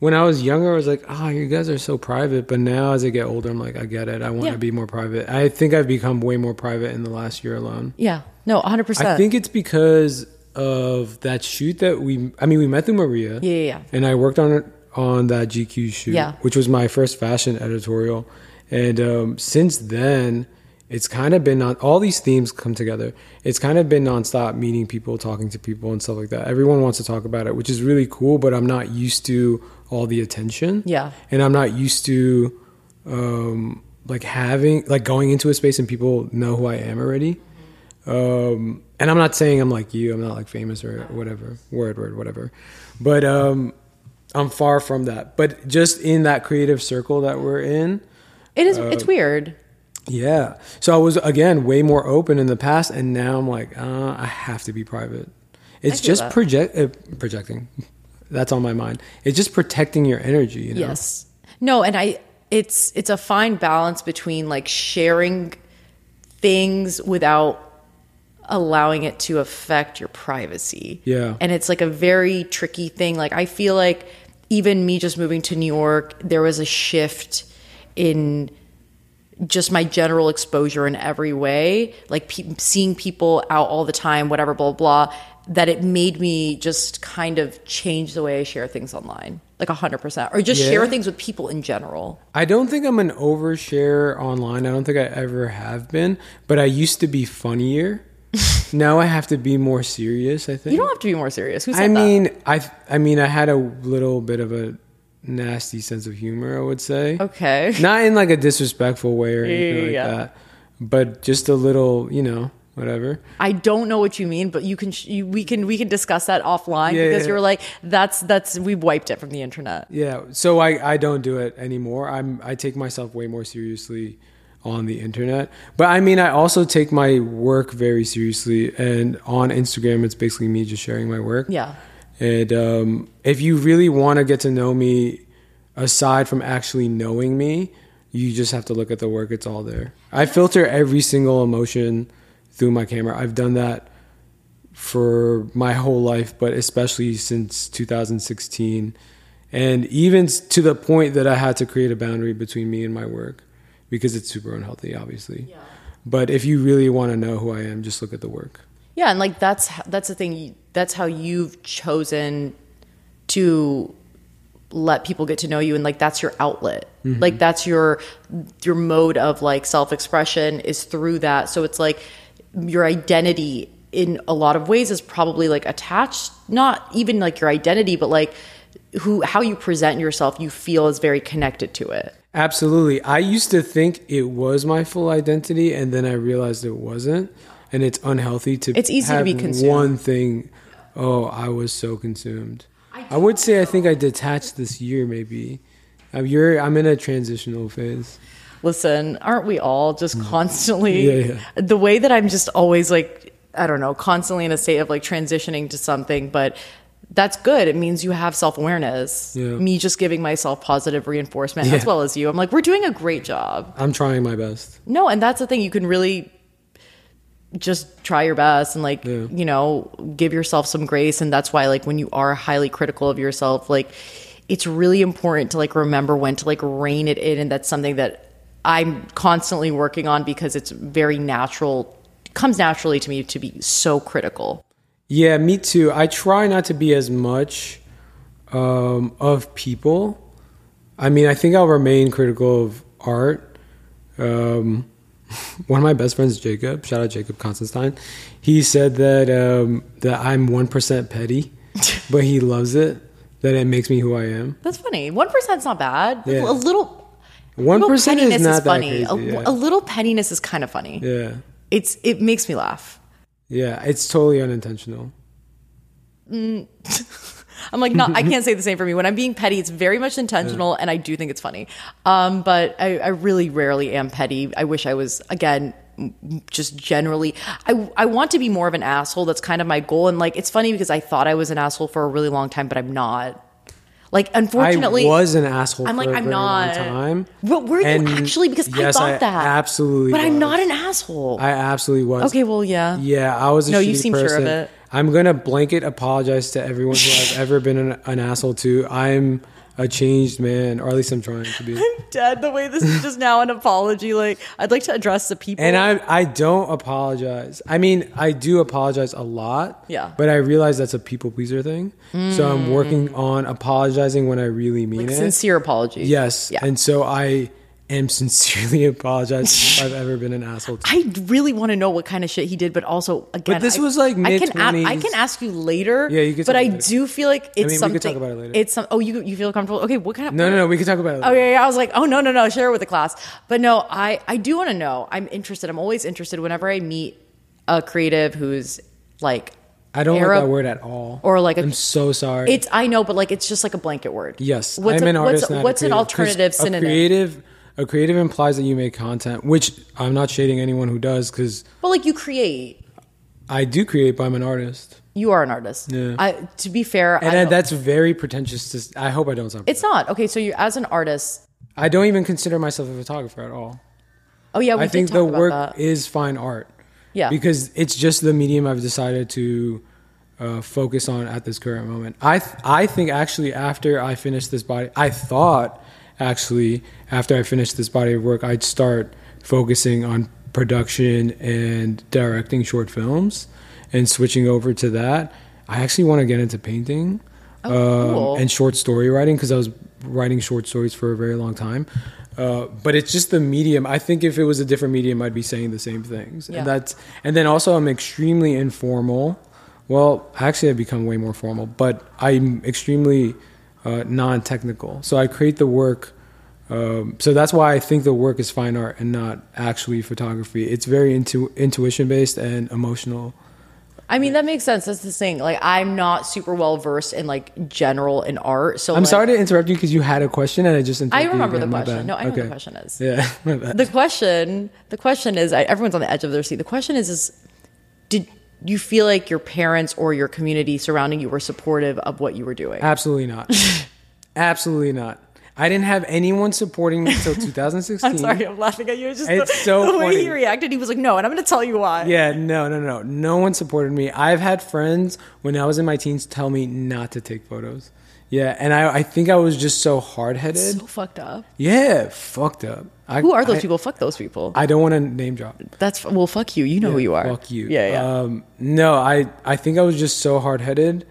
when I was younger, I was like, oh, you guys are so private. But now as I get older, I'm like, I get it. I want Yeah. to be more private. I think I've become way more private in the last year alone. yeah no 100% I think it's because of that shoot that we, I mean, we met through Maria. yeah yeah, yeah. and I worked on it on that GQ shoot, Yeah. which was my first fashion editorial. And um, since then, it's kind of been on all these themes come together. It's kind of been nonstop meeting people, talking to people, and stuff like that. Everyone wants to talk about it, which is really cool. But I'm not used to all the attention. Yeah. and I'm not used to um, like having like going into a space and people know who I am already. Um, and I'm not saying I'm like you. I'm not like famous or whatever. Word, word, whatever. But um, I'm far from that. But just in that creative circle that we're in, it is it's weird yeah. So I was again way more open in the past, and now I'm like, uh, I have to be private. It's just that. project uh, projecting. (laughs) That's on my mind. It's just protecting your energy. You know? Yes. No, and I it's it's a fine balance between like sharing things without allowing it to affect your privacy. Yeah. And it's like a very tricky thing. Like I feel like even me just moving to New York, there was a shift in just my general exposure in every way, like pe- seeing people out all the time, whatever, blah, blah, blah, that it made me just kind of change the way I share things online, like 100%, or just Yeah. share things with people in general. I don't think I'm an overshare online. I don't think I ever have been, but I used to be funnier. (laughs) now I have to be more serious. I think. You don't have to be more serious. Who said I that? mean, I I mean, I had a little bit of a nasty sense of humor. I would say. Okay. Not in like a disrespectful way or anything Yeah, like that, but just a little, you know, whatever. I don't know what you mean, but you can sh- you, we can we can discuss that offline Yeah, because yeah. you're like that's that's we wiped it from the internet. Yeah. So I I don't do it anymore. I'm I take myself way more seriously on the internet. But I mean, I also take my work very seriously, and on Instagram, it's basically me just sharing my work. Yeah. And um, if you really want to get to know me, aside from actually knowing me, you just have to look at the work. It's all there. I filter every single emotion through my camera. I've done that for my whole life, but especially since 2016. And even to the point that I had to create a boundary between me and my work because it's super unhealthy, obviously. Yeah. But if you really want to know who I am, just look at the work. Yeah, and like that's that's the thing. That's how you've chosen to let people get to know you, and like that's your outlet. Mm-hmm. Like that's your your mode of like self expression is through that. So it's like your identity in a lot of ways is probably like attached, not even like your identity, but like who how you present yourself. You feel is very connected to it. Absolutely. I used to think it was my full identity, and then I realized it wasn't, and it's unhealthy to. It's easy to be consumed. One thing. Oh, I was so consumed. I would say I think I detached this year, maybe. I'm, you're, I'm in a transitional phase. Listen, aren't we all just constantly Mm-hmm. Yeah, yeah. the way that I'm just always like I don't know, constantly in a state of like transitioning to something, but that's good. It means you have self awareness. Yeah. Me just giving myself positive reinforcement as well as you. I'm like, we're doing a great job. I'm trying my best. No, and that's the thing. You can really just try your best and like Yeah. you know give yourself some grace and that's why like when you are highly critical of yourself like it's really important to like remember when to like rein it in and that's something that i'm constantly working on because it's very natural comes naturally to me to be so critical Yeah, me too. I try not to be as much um, of people. I mean, I think I'll remain critical of art. Um, (laughs) one of my best friends, Jacob, shout out Jacob Constantine, he said that um, that I'm one percent petty, (laughs) but he loves it. That it makes me who I am. that's funny 1%'s not bad Yeah. a little One percent is not that funny crazy. a, yeah. a little pettiness is kind of funny yeah, it's it makes me laugh yeah, it's totally unintentional. (laughs) I'm like, not, I can't say the same for me. When I'm being petty, it's very much intentional, and I do think it's funny. Um, but I, I really rarely am petty. I wish I was, again, just generally. I, I want to be more of an asshole. That's kind of my goal. And like, it's funny because I thought I was an asshole for a really long time, but I'm not. Like, unfortunately, I was an asshole. I'm like, I'm not. Time. But were you actually? Because yes, I thought I that. absolutely But I'm not an asshole. I absolutely was. okay, well, yeah. Yeah, I was a No, you seem sure of it. I'm gonna blanket apologize to everyone who I've (laughs) ever been an, an asshole to. I'm a changed man, or at least I'm trying to be. I'm dead. The way this is just now an apology. Like, I'd like to address the people. And I I don't apologize. I mean, I do apologize a lot. Yeah. But I realize that's a people pleaser thing. So I'm working hmm. on apologizing when I really mean like it. sincere apology. yes. Yeah. And so I am sincerely (laughs) apologizing if I've ever been an asshole to I really want to know what kind of shit he did, but also again, But this I- was, like, I can a- I can ask you later. Yeah, you can But I it. do feel like it's mean, we something. could talk about it later. It's some. Oh, you you feel comfortable? Okay, what kind of? No, no, no. We can talk about it. Oh, later. Okay, yeah. I was like, oh no, no, no, share it with the class. But no, I I do want to know. I'm interested. I'm always interested whenever I meet a creative who's like I don't Arab like that word at all. or like a. I'm so sorry. it's I know, but like it's just like a blanket word. yes, What's I'm a, an artist. What's, what's an alternative a synonym? creative, a creative implies that you make content, which I'm not shading anyone who does because but like you create. I do create, but I'm an artist, You are an artist. Yeah. I, to be fair, and I that- that's very pretentious. To, I hope I don't sound. it's not okay. So you, as an artist, I don't even consider myself a photographer at all. oh yeah, we I think the work that. is fine art. Yeah. because it's just the medium I've decided to uh, focus on at this current moment. I th- I think actually after I finish this body, I thought actually after I finish this body of work, I'd start focusing on production and directing short films and switching over to that. I actually want to get into painting Oh, cool. um, and short story writing because I was writing short stories for a very long time. Uh, but it's just the medium. I think if it was a different medium, I'd be saying the same things. Yeah. And that's and then also I'm extremely informal. Well, actually, I've become way more formal, but I'm extremely uh, non-technical. So I create the work. Um, so that's why I think the work is fine art and not actually photography. It's very intu- intuition based and emotional. I mean, that makes sense. That's the thing. Like, I'm not super well versed in like general in art. So I'm like, sorry to interrupt you because you had a question and I just I remember the question. bad. No, I know okay. the question is. Yeah. (laughs) The question, the question is, I, everyone's on the edge of their seat. The question is, is did you feel like your parents or your community surrounding you were supportive of what you were doing? Absolutely not. (laughs) Absolutely not. I didn't have anyone supporting me until 2016. (laughs) I'm sorry, I'm laughing at you. It's just It's the, so the way funny. he reacted. He was like, "No," and I'm going to tell you why. Yeah, no, no, no. No one supported me. I've had friends when I was in my teens tell me not to take photos. Yeah, and I, I think I was just so hard headed. So fucked up. Yeah, fucked up. I, Who are those I- people? Fuck those people. I don't want to name drop. That's well, fuck you. You know who you are. Fuck you. Yeah, yeah, Um, no, I, I think I was just so hard headed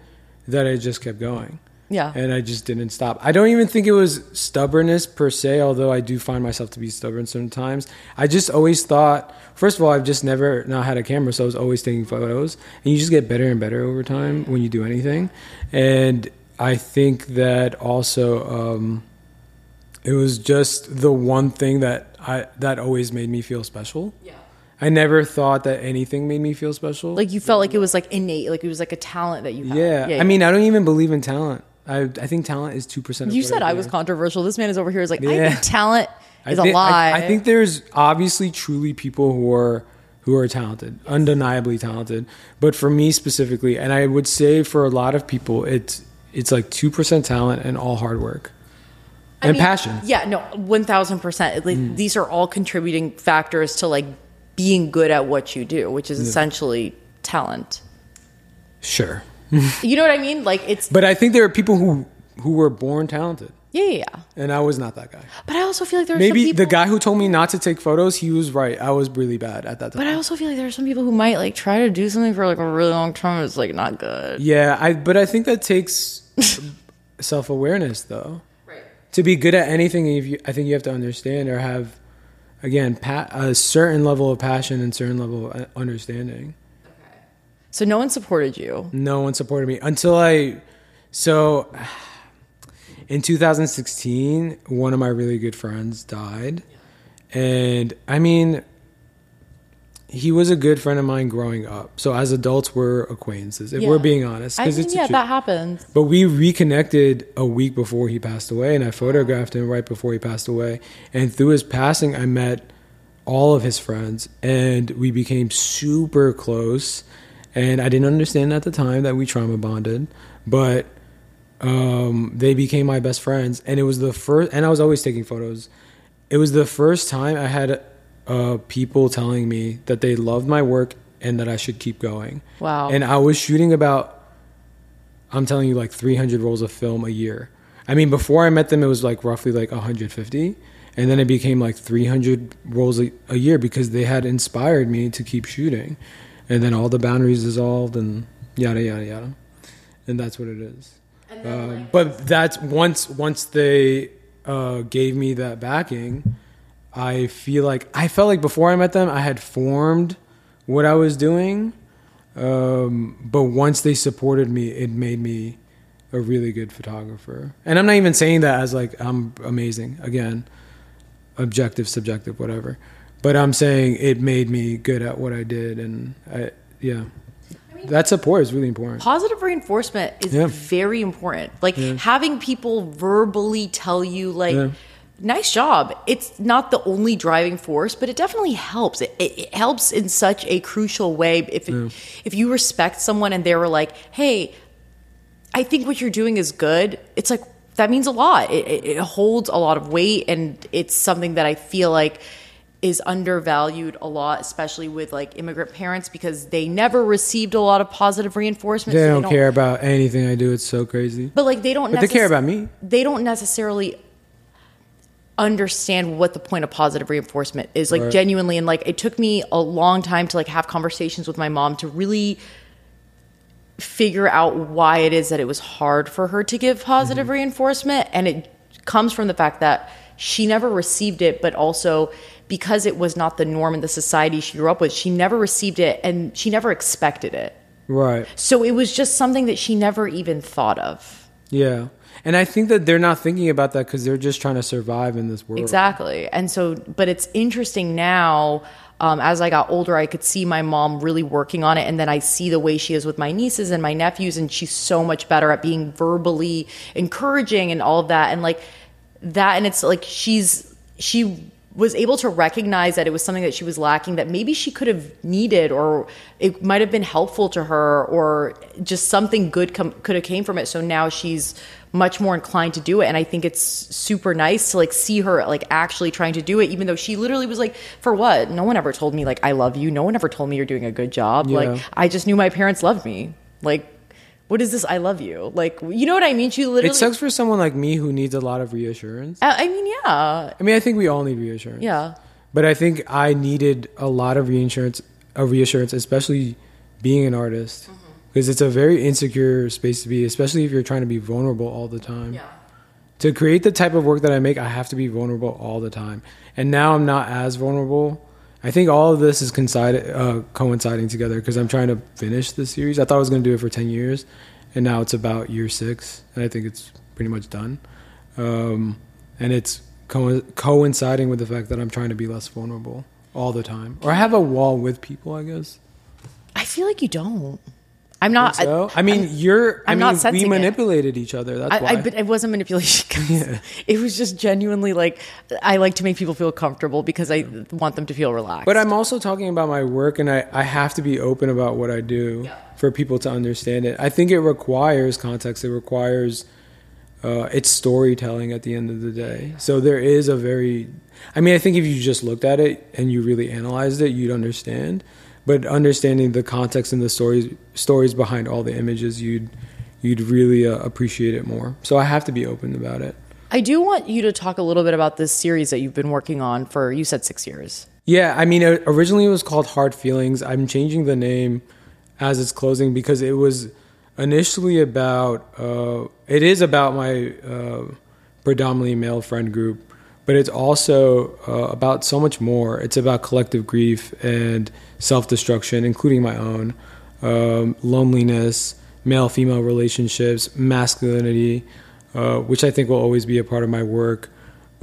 that I just kept going. Yeah. And I just didn't stop. I don't even think it was stubbornness per se, although I do find myself to be stubborn sometimes. I just always thought, first of all, I've just never not had a camera, so I was always taking photos. And you just get better and better over time when you do anything. And I think that also um, it was just the one thing that I that always made me feel special. Yeah. I never thought that anything made me feel special. Like you felt like it was like innate, like it was like a talent that you had. yeah. I mean, I don't even believe in talent. I I think talent is two percent. you said I was controversial. This man is over here is like, I think talent (laughs) is think, a lie. I, I think there's obviously truly people who are who are talented, undeniably talented. But for me specifically, and I would say for a lot of people, it's it's like two percent talent and all hard work I and mean, passion. Mm. Yeah, no, one thousand percent. Like these are all contributing factors to like being good at what you do, which is essentially talent. Sure, (laughs) You know what I mean? Like it's but I think there are people who who were born talented, yeah, yeah. yeah. and I was not that guy. But I also feel like there are Maybe some people, the guy who told me not to take photos, he was right. I was really bad at that time. But I also feel like there are some people who might like try to do something for like a really long time. It's like not good. Yeah, I but I think that takes (laughs) self awareness though. Right. To be good at anything, if you, I think you have to understand or have again pa- a certain level of passion and certain level of understanding. So no one supported you. No one supported me until I. So, (sighs) in 2016, one of my really good friends died, and I mean, he was a good friend of mine growing up. So as adults, we're acquaintances. If Yeah. we're being honest, I because mean, it's yeah, that happens. But we reconnected a week before he passed away, and I photographed him right before he passed away. And through his passing, I met all of his friends, and we became super close. And I didn't understand at the time that we trauma bonded, but um, they became my best friends. And it was the first, and I was always taking photos. It was the first time I had uh, people telling me that they loved my work and that I should keep going. Wow. And I was shooting about I'm telling you, like 300 rolls of film a year. I mean, before I met them, it was like roughly like 150. And then it became like 300 rolls a, a year because they had inspired me to keep shooting. And then all the boundaries dissolved and yada, yada, yada. And that's what it is. Um, but that's once, once they uh, gave me that backing, I feel like I felt like before I met them, I had formed what I was doing. Um, but once they supported me, it made me a really good photographer. And I'm not even saying that as like I'm amazing. Again, objective, subjective, whatever. But I'm saying it made me good at what I did, and I, yeah, that support is really important. Positive reinforcement is Yeah. very important. Like having people verbally tell you, like, Yeah. nice job. It's not the only driving force, but it definitely helps. It, it, it helps in such a crucial way. If, it, if you respect someone and they were like, hey, I think what you're doing is good, it's like, that means a lot. It, it holds a lot of weight, and it's something that I feel like is undervalued a lot, especially with like immigrant parents because they never received a lot of positive reinforcement. They so don't care about anything I do. It's so crazy. But like they don't. But they care about me. They don't necessarily understand what the point of positive reinforcement is like Right. genuinely and like it took me a long time to like have conversations with my mom to really figure out why it is that it was hard for her to give positive Mm-hmm. reinforcement and it comes from the fact that she never received it but also because it was not the norm in the society she grew up with she never received it and she never expected it Right. so it was just something that she never even thought of Yeah. And I think that they're not thinking about that because they're just trying to survive in this world. Exactly. And so, but it's interesting now um, as I got older, I could see my mom really working on it. And then I see the way she is with my nieces and my nephews, and she's so much better at being verbally encouraging and all of that. And like that, and it's like she's, she was able to recognize that it was something that she was lacking that maybe she could have needed or it might have been helpful to her or just something good com- could have came from it. So now she's much more inclined to do it. And i think it's super nice to like see her like actually trying to do it even though she literally was like for what? No one ever told me like i love you. No one ever told me you're doing a good job. Yeah. like i just knew my parents loved me. Like what is this i love you like you know what i mean she literally It sucks for someone like me who needs a lot of reassurance. I, I mean yeah I mean, I think we all need reassurance. yeah But I think I needed a lot of reassurance, a reassurance, especially being an artist, mm-hmm. because it's a very insecure space to be, especially if you're trying to be vulnerable all the time. yeah To create the type of work that I make, I have to be vulnerable all the time. And now I'm not as vulnerable. I think all of this is coincided, uh, coinciding together because I'm trying to finish the series. I thought I was going to do it for 10 years, and now it's about year six, and I think it's pretty much done. Um, and it's co- coinciding with the fact that I'm trying to be less vulnerable all the time. Or I have a wall with people, I guess. i feel like you don't i'm not So, I mean, you're, I I'm mean, not we sensing it. manipulated each other. That's I, why. I, but it wasn't manipulation. (laughs) guys. It was just genuinely like I like to make people feel comfortable because I want them to feel relaxed. But I'm also talking about my work, and I, I have to be open about what I do for people to understand it. I think it requires context. It requires uh, it's storytelling at the end of the day. So there is a very, I mean, I think if you just looked at it and you really analyzed it, you'd understand. But understanding the context and the stories stories behind all the images, you'd you'd really uh, appreciate it more. So I have to be open about it. I do want you to talk a little bit about this series that you've been working on for you said six years. Yeah, I mean, originally it was called Hard Feelings. I'm changing the name as it's closing because it was initially about. Uh, it is about my uh, predominantly male friend group, but it's also uh, about so much more. It's about collective grief and self destruction, including my own, um, loneliness, male female relationships, masculinity, uh, which I think will always be a part of my work.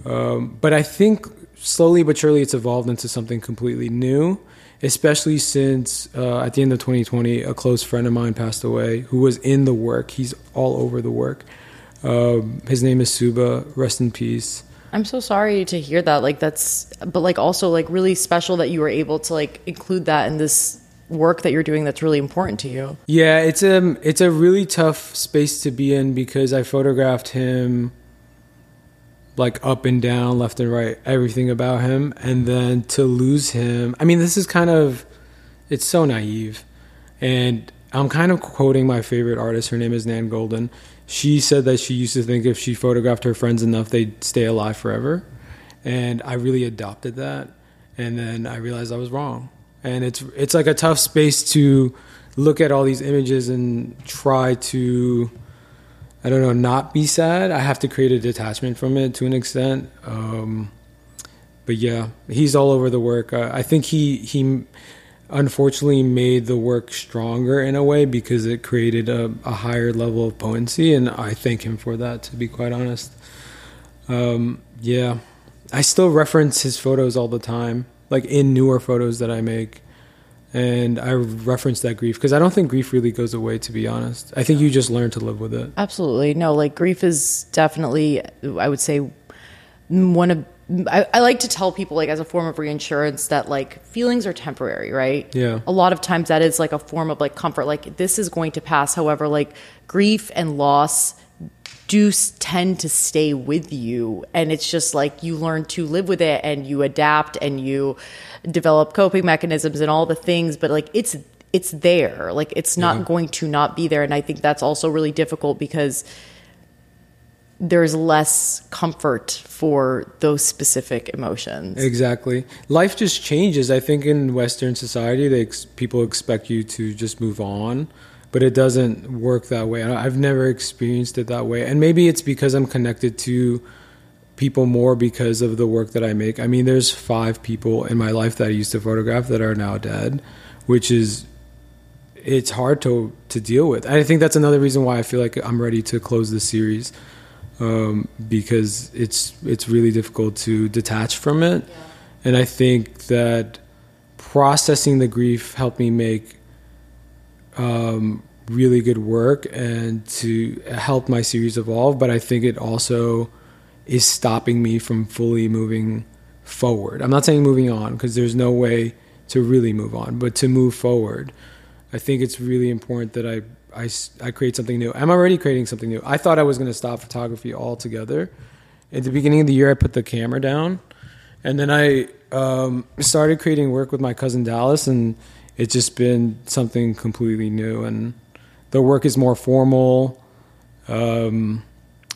Um, but I think slowly but surely it's evolved into something completely new, especially since uh, at the end of 2020, a close friend of mine passed away who was in the work. He's all over the work. Um, his name is Suba. Rest in peace. I'm so sorry to hear that. Like that's but like also like really special that you were able to like include that in this work that you're doing that's really important to you. Yeah, it's a it's a really tough space to be in because I photographed him like up and down, left and right, everything about him, and then to lose him. I mean, this is kind of it's so naive, and I'm kind of quoting my favorite artist. Her name is Nan Goldin. She said that she used to think if she photographed her friends enough, they'd stay alive forever, and I really adopted that. And then I realized I was wrong, and it's it's like a tough space to look at all these images and try to I don't know, not be sad. I have to create a detachment from it to an extent. Um, but yeah, he's all over the work. Uh, I think he he unfortunately made the work stronger in a way because it created a, a higher level of potency, and I thank him for that. To be quite honest, um, yeah, I still reference his photos all the time, like in newer photos that I make. And I reference that grief because I don't think grief really goes away, to be honest. I think you just learn to live with it. Absolutely. No, like grief is definitely, I would say, one of, I, I like to tell people, like, as a form of reinsurance, that like feelings are temporary, right? Yeah. A lot of times that is like a form of like comfort, like, this is going to pass. However, like, grief and loss do tend to stay with you and it's just like you learn to live with it and you adapt and you develop coping mechanisms and all the things but like it's it's there like it's not Yeah. going to not be there and i think that's also really difficult because there's less comfort for those specific emotions Exactly. Life just changes. I think in Western society, they ex- people expect you to just move on, but it doesn't work that way. I've never experienced it that way, and maybe it's because I'm connected to people more because of the work that I make. I mean, there's five people in my life that I used to photograph that are now dead, which is it's hard to to deal with. I think that's another reason why I feel like I'm ready to close the series um, because it's it's really difficult to detach from it, and I think that processing the grief helped me make um, really good work and to help my series evolve. But I think it also is stopping me from fully moving forward. I'm not saying moving on because there's no way to really move on, but to move forward, I think it's really important that I, I, I create something new. I'm already creating something new. I thought I was going to stop photography altogether. At the beginning of the year, I put the camera down, and then I um, started creating work with my cousin Dallas, and it's just been something completely new. And the work is more formal. Um,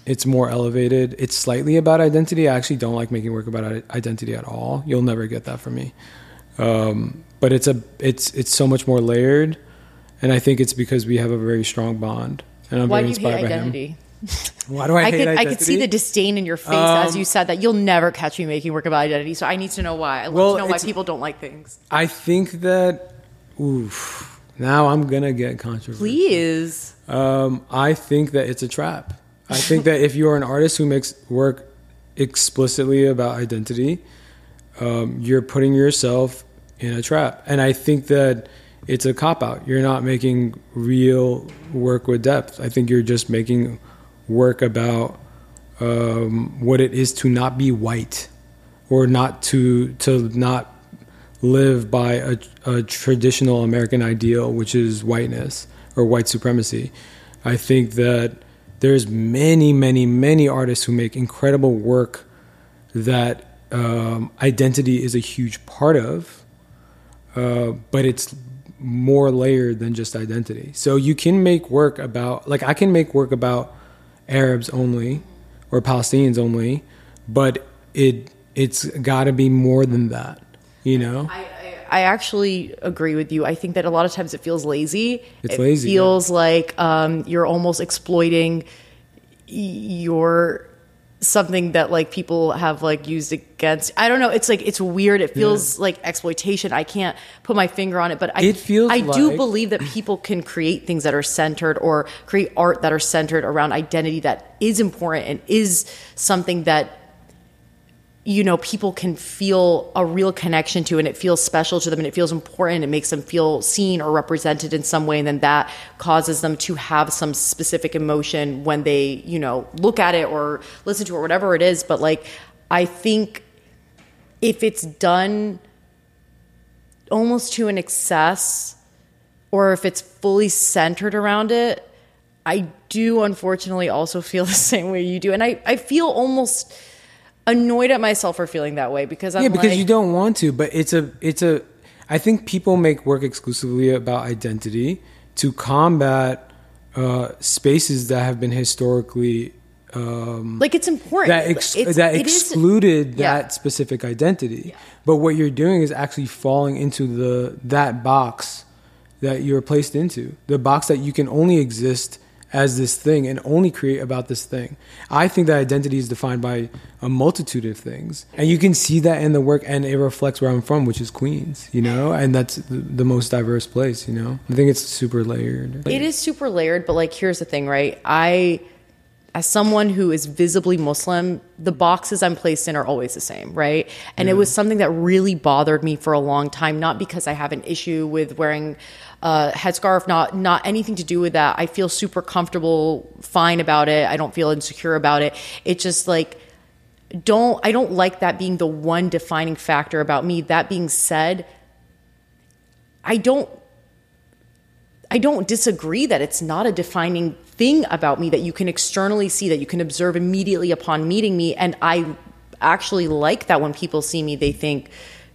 it's more elevated. It's slightly about identity. I actually don't like making work about identity at all. You'll never get that from me. Um, but it's a it's it's so much more layered, and I think it's because we have a very strong bond. And I'm Why very do you hate inspired by identity? him. Why do I, I hate could identity? I could see the disdain in your face as you said that. You'll never catch me making work about identity. So I need to know why. I love Well, to know why people don't like things. I think that. Oof. Now I'm gonna get controversial. Please. Um, I think that it's a trap. I think that if you're an artist who makes work explicitly about identity, um, you're putting yourself in a trap. And I think that it's a cop out. You're not making real work with depth. I think you're just making work about um, what it is to not be white or not to to not live by a, a traditional American ideal, which is whiteness or white supremacy. I think that there's many, many, many artists who make incredible work that um, identity is a huge part of, uh, but it's more layered than just identity. So you can make work about, like, I can make work about Arabs only or Palestinians only, but it it's got to be more than that, you know. I, I, I actually agree with you. I think that a lot of times it feels lazy. It's it lazy, yeah. feels like um, you're almost exploiting your something that like people have like used against. I don't know. It's like it's weird. It feels like exploitation. I can't put my finger on it, but I It feels I do believe that people can create things that are centered or create art that are centered around identity that is important and is something that you know people can feel a real connection to and it feels special to them and it feels important. It makes them feel seen or represented in some way. And then that causes them to have some specific emotion when they you know look at it or listen to it or whatever it is. But like i think if it's done almost to an excess or if it's fully centered around it i do unfortunately also feel (laughs) the same way you do. And i, I feel almost annoyed at myself for feeling that way because I'm yeah, because like, you don't want to, but it's a it's a. I think people make work exclusively about identity to combat uh, spaces that have been historically um, like it's important that ex- It's- that excluded Yeah. that specific identity. But what you're doing is actually falling into the that box that you're placed into, the box that you can only exist as this thing and only create about this thing. I think that identity is defined by a multitude of things. And you can see that in the work and it reflects where I'm from, which is Queens, you know? And that's the, most diverse place, you know? I think it's super layered. it is super layered but like here's the thing right i as someone who is visibly muslim the boxes i'm placed in are always the same right? And it was something that really bothered me for a long time not because i have an issue with wearing a headscarf not not anything to do with that. I feel super comfortable fine about it. I don't feel insecure about it. It just like don't i don't like that being the one defining factor about me. That being said i don't I don't disagree that it's not a defining thing about me that you can externally see, that you can observe immediately upon meeting me. And I actually like that when people see me, they think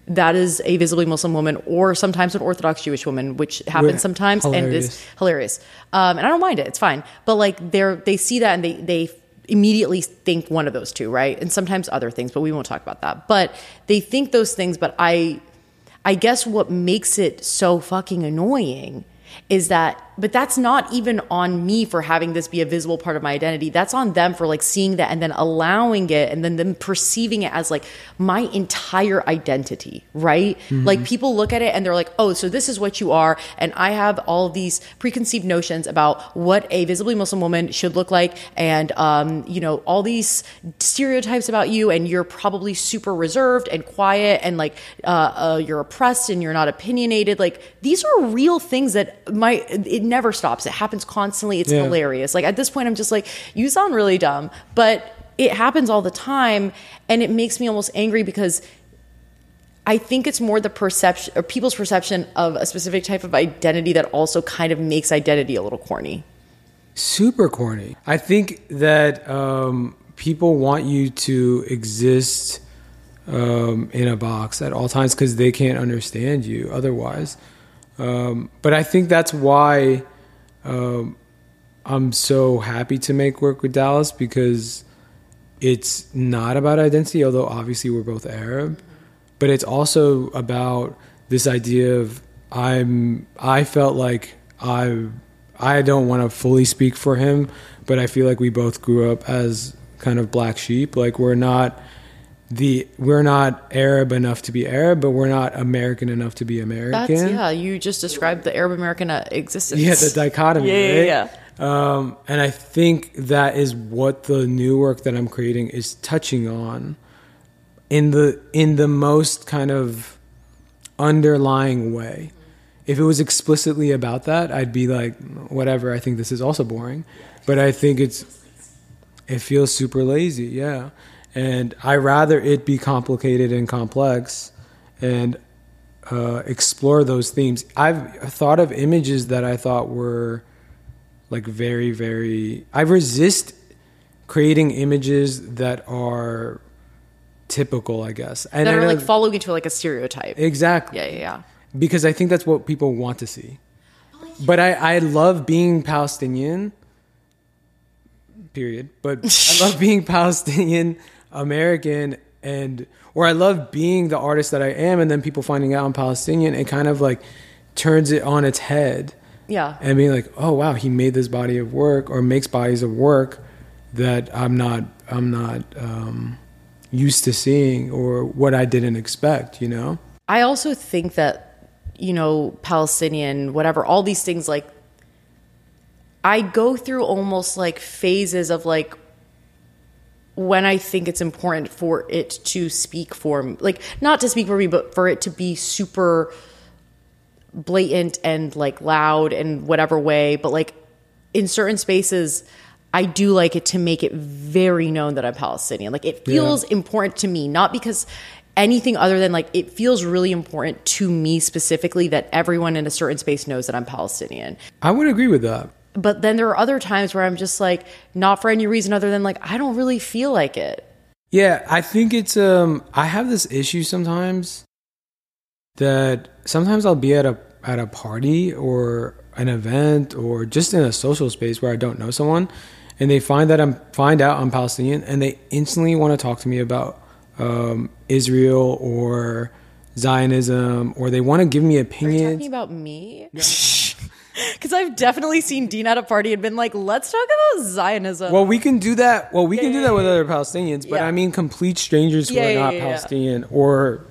that is a visibly Muslim woman or sometimes an Orthodox Jewish woman, which happens Right. sometimes and is hilarious. Um, and I don't mind it; it's fine. But like they're they see that and they they immediately think one of those two, right? And sometimes other things, but we won't talk about that. But they think those things. But I I guess what makes it so fucking annoying is that but that's not even on me for having this be a visible part of my identity. That's on them for like seeing that and then allowing it and then them perceiving it as like my entire identity right? Mm-hmm. like people look at it and they're like oh so this is what you are and i have all these preconceived notions about what a visibly muslim woman should look like and um, you know all these stereotypes about you and you're probably super reserved and quiet and like uh, uh, you're oppressed and you're not opinionated. Like these are real things that might it never stops. It happens constantly. It's yeah. hilarious. Like at this point, I'm just like, you sound really dumb, but it happens all the time, and it makes me almost angry because I think it's more the perception or people's perception of a specific type of identity that also kind of makes identity a little corny. Super corny. I think that um, people want you to exist um, in a box at all times because they can't understand you otherwise. Um, but I think that's why um, I'm so happy to make work with Dallas because it's not about identity, although obviously we're both Arab, but it's also about this idea of I'm. I felt like I. I don't want to fully speak for him, but I feel like we both grew up as kind of black sheep. Like we're not the we're not Arab enough to be Arab, but we're not American enough to be American. That's, yeah, you just described the Arab American uh, existence. Yeah, the dichotomy. yeah, right? yeah, yeah. Um, and I think that is what the new work that I'm creating is touching on, in the in the most kind of underlying way. If it was explicitly about that, I'd be like, whatever. I think this is also boring, but I think it's it feels super lazy. Yeah and I rather it be complicated and complex, and uh, explore those themes. I've thought of images that I thought were like very, very. I resist creating images that are typical, I guess, and that are like following into like a stereotype. Exactly. Yeah, yeah, yeah. Because I think that's what people want to see. But I, I love being Palestinian. Period. But I love (laughs) being Palestinian American and or I love being the artist that I am and then people finding out I'm Palestinian and kind of like turns it on its head. Yeah. And being like, "Oh wow, he made this body of work or makes bodies of work that I'm not I'm not um used to seeing or what I didn't expect, you know?" I also think that you know, Palestinian, whatever, all these things like I go through almost like phases of like when I think it's important for it to speak for me, like not to speak for me, but for it to be super blatant and like loud and whatever way. But like in certain spaces, I do like it to make it very known that I'm Palestinian. Like it feels yeah. important to me, not because anything other than like it feels really important to me specifically that everyone in a certain space knows that I'm Palestinian. I would agree with that but then there are other times where I'm just like, not for any reason other than like, I don't really feel like it. Yeah, I think it's, um, I have this issue sometimes that sometimes I'll be at a, at a party or an event or just in a social space where I don't know someone and they find that I'm, find out I'm Palestinian and they instantly want to talk to me about, um, Israel or Zionism or they want to give me opinions. talking about me? (laughs) (laughs) Because I've definitely seen Dean at a party and been like, let's talk about Zionism. Well, we can do that. Well, we yeah, can do that with other Palestinians, but I mean complete strangers who are not Palestinian or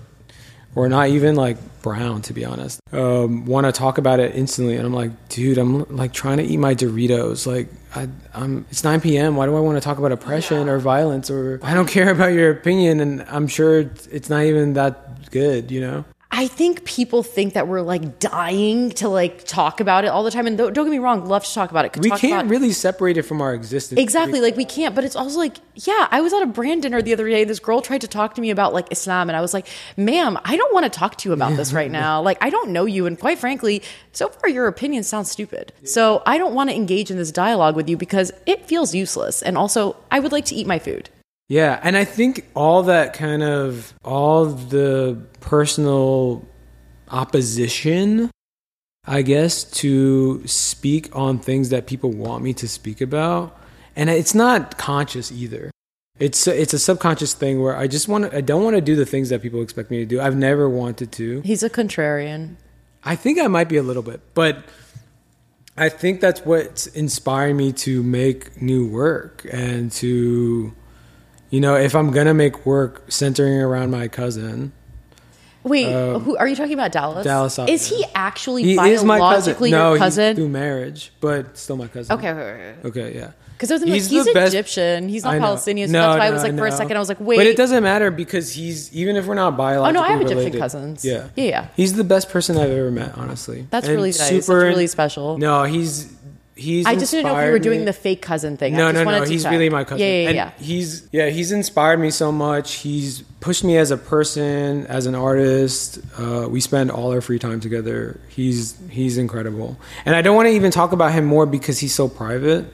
or not even like brown, to be honest, um, want to talk about it instantly. And I'm like, dude, I'm like trying to eat my Doritos. Like, I, am it's 9 p.m. Why do I want to talk about oppression yeah. or violence? Or I don't (laughs) care about your opinion, and I'm sure it's not even that good, you know? I think people think that we're like dying to like talk about it all the time. And don't, don't get me wrong, love to talk about it. We can't really separate it from our existence. Exactly. Like we can't, but it's also like, yeah, I was at a brand dinner the other day. This girl tried to talk to me about like Islam. And I was like, ma'am, I don't want to talk to you about this right (laughs) now. Like, I don't know you. And quite frankly, so far your opinion sounds stupid. So I don't want to engage in this dialogue with you because it feels useless. And also, I would like to eat my food. Yeah, and I think all that kind of all the personal opposition, I guess, to speak on things that people want me to speak about, and it's not conscious either. It's a, it's a subconscious thing where I just want to I don't want to do the things that people expect me to do. I've never wanted to. He's a contrarian. I think I might be a little bit, but I think that's what's inspiring me to make new work and to, you know, if I'm gonna make work centering around my cousin, Wait, who are you talking about? Dallas. Um, Dallas Is he actually he is my cousin. biologically No, your cousin? through marriage, but still my cousin. Okay, okay, okay. Okay, yeah. Because I was He's like, he's Egyptian. He's not. Palestinian. So No, that's why I was like, for a second, I was like, wait. But it doesn't matter because he's even if we're not biologically Oh, no, I have Egyptian cousins. Yeah, Yeah, yeah. He's the best person I've ever met, honestly. That's And really nice. That's really special. No, he's he's. I just didn't know if you were doing me. the fake cousin thing. I No, just no, no. to He's check. really my cousin. Yeah, yeah, And yeah. He's yeah. He's inspired me so much. He's pushed me as a person, as an artist. Uh, we spend all our free time together. He's he's incredible, and I don't want to even talk about him more because he's so private.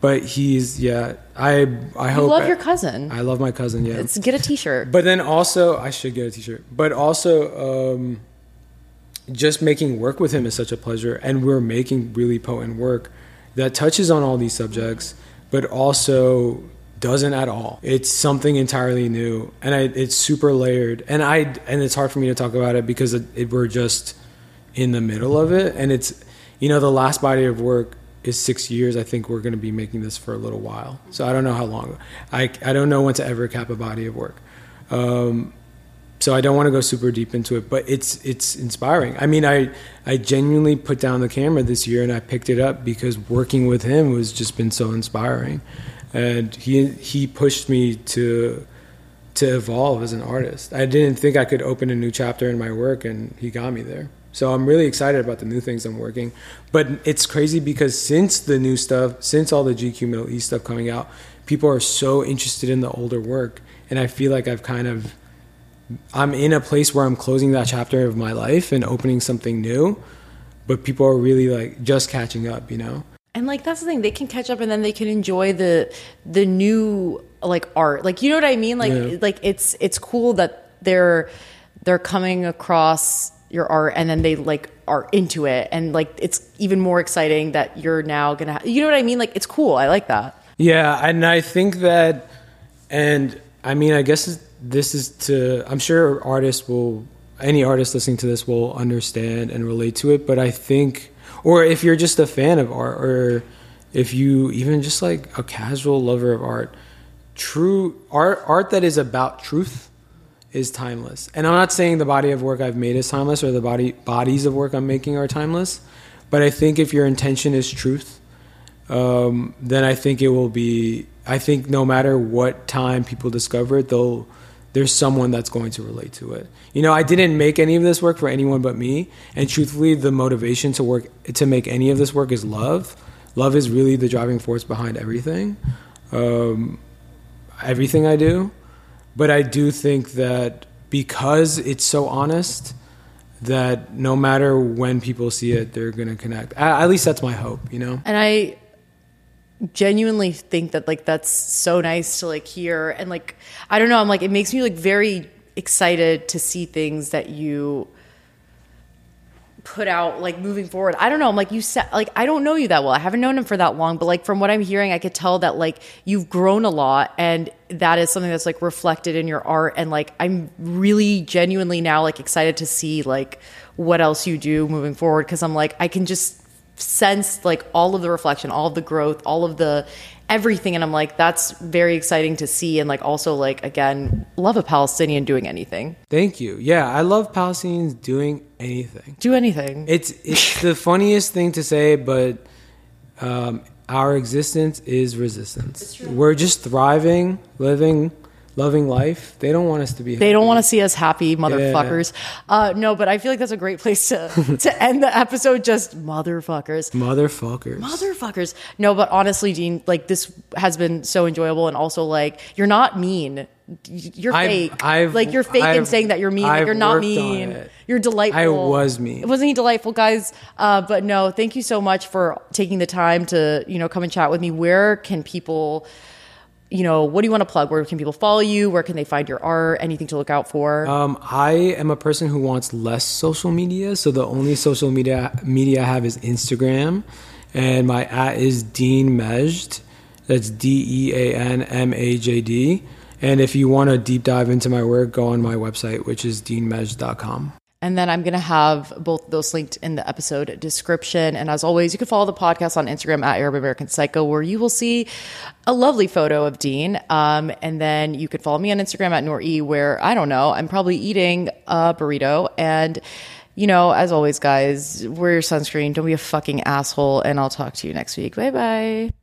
But he's yeah. I I You hope love your cousin. I love my cousin. Yeah, It's get a T-shirt. but then also, I should get a T-shirt. But also, um, just making work with him is such a pleasure, and we're making really potent work that touches on all these subjects, but also doesn't at all. It's something entirely new, and I, it's super layered. And I and it's hard for me to talk about it because it, it, we're just in the middle of it, and it's you know the last body of work is six years. I think we're going to be making this for a little while. So I don't know how long. I I don't know when to ever cap a body of work. Um, so I don't want to go super deep into it, but it's it's inspiring. I mean, I I genuinely put down the camera this year and I picked it up because working with him was just been so inspiring, and he he pushed me to to evolve as an artist. I didn't think I could open a new chapter in my work, and he got me there. So I'm really excited about the new things I'm working. But it's crazy because since the new stuff, since all the GQ Middle East stuff coming out, people are so interested in the older work, and I feel like I've kind of I'm in a place where I'm closing that chapter of my life and opening something new, but people are really like just catching up, you know? And like that's the thing, they can catch up and then they can enjoy the the new like art. Like you know what I mean? Like Yeah. like it's it's cool that they're they're coming across your art and then they like are into it and like it's even more exciting that you're now gonna ha- you know what I mean? Like it's cool. I like that. Yeah, and I think that, and I mean, I guess this is to, I'm sure artists will, any artist listening to this will understand and relate to it, but I think, or if you're just a fan of art, or if you even just like a casual lover of art, true art, art that is about truth is timeless. And I'm not saying the body of work I've made is timeless or the body bodies of work I'm making are timeless, but I think if your intention is truth, um, then I think it will be. I think no matter what time people discover it, they'll there's someone that's going to relate to it. You know, I didn't make any of this work for anyone but me, and truthfully, the motivation to work to make any of this work is love. Love is really the driving force behind everything, um, everything I do. But I do think that because it's so honest, that no matter when people see it, they're gonna connect. At, at least that's my hope. You know. And I genuinely think that like that's so nice to like hear and like I don't know, I'm like it makes me like very excited to see things that you put out like moving forward. I don't know. I'm like you said like I don't know you that well. I haven't known him for that long, but like from what I'm hearing, I could tell that like you've grown a lot and that is something that's like reflected in your art and like I'm really genuinely now like excited to see like what else you do moving forward because I'm like I can just sense like all of the reflection, all of the growth, all of the everything and I'm like that's very exciting to see and like also like again love a Palestinian doing anything. Thank you. Yeah, I love Palestinians doing anything. Do anything. It's it's (laughs) the funniest thing to say, but um, our existence is resistance. We're just thriving, living, loving life. They don't want us to be. They don't want to see us happy, motherfuckers. Uh, no, but I feel like that's a great place to (laughs) to end the episode. Just motherfuckers, motherfuckers. motherfuckers. No, but honestly, Dean, like this has been so enjoyable, and also like you're not mean. You're I've- fake. I've- like you're fake in I've- saying that you're mean. Like you're not mean. You're delightful. I was mean. Wasn't he delightful, guys? Uh, but no, thank you so much for taking the time to you know come and chat with me. Where can people? You know, what do you want to plug? Where can people follow you? Where can they find your art? Anything to look out for? Um, I am a person who wants less social media, so the only social media media I have is Instagram, and my at is Dean Majd. That's D E A N M A J D. And if you want to deep dive into my work, go on my website, which is deanmajd.com. And then I'm going to have both those linked in the episode description. And as always, you can follow the podcast on Instagram at Arab American Psycho, where you will see a lovely photo of Dean. Um, and then you can follow me on Instagram at Nor E, where I don't know, I'm probably eating a burrito. And, you know, as always, guys, wear your sunscreen. Don't be a fucking asshole. And I'll talk to you next week. Bye bye.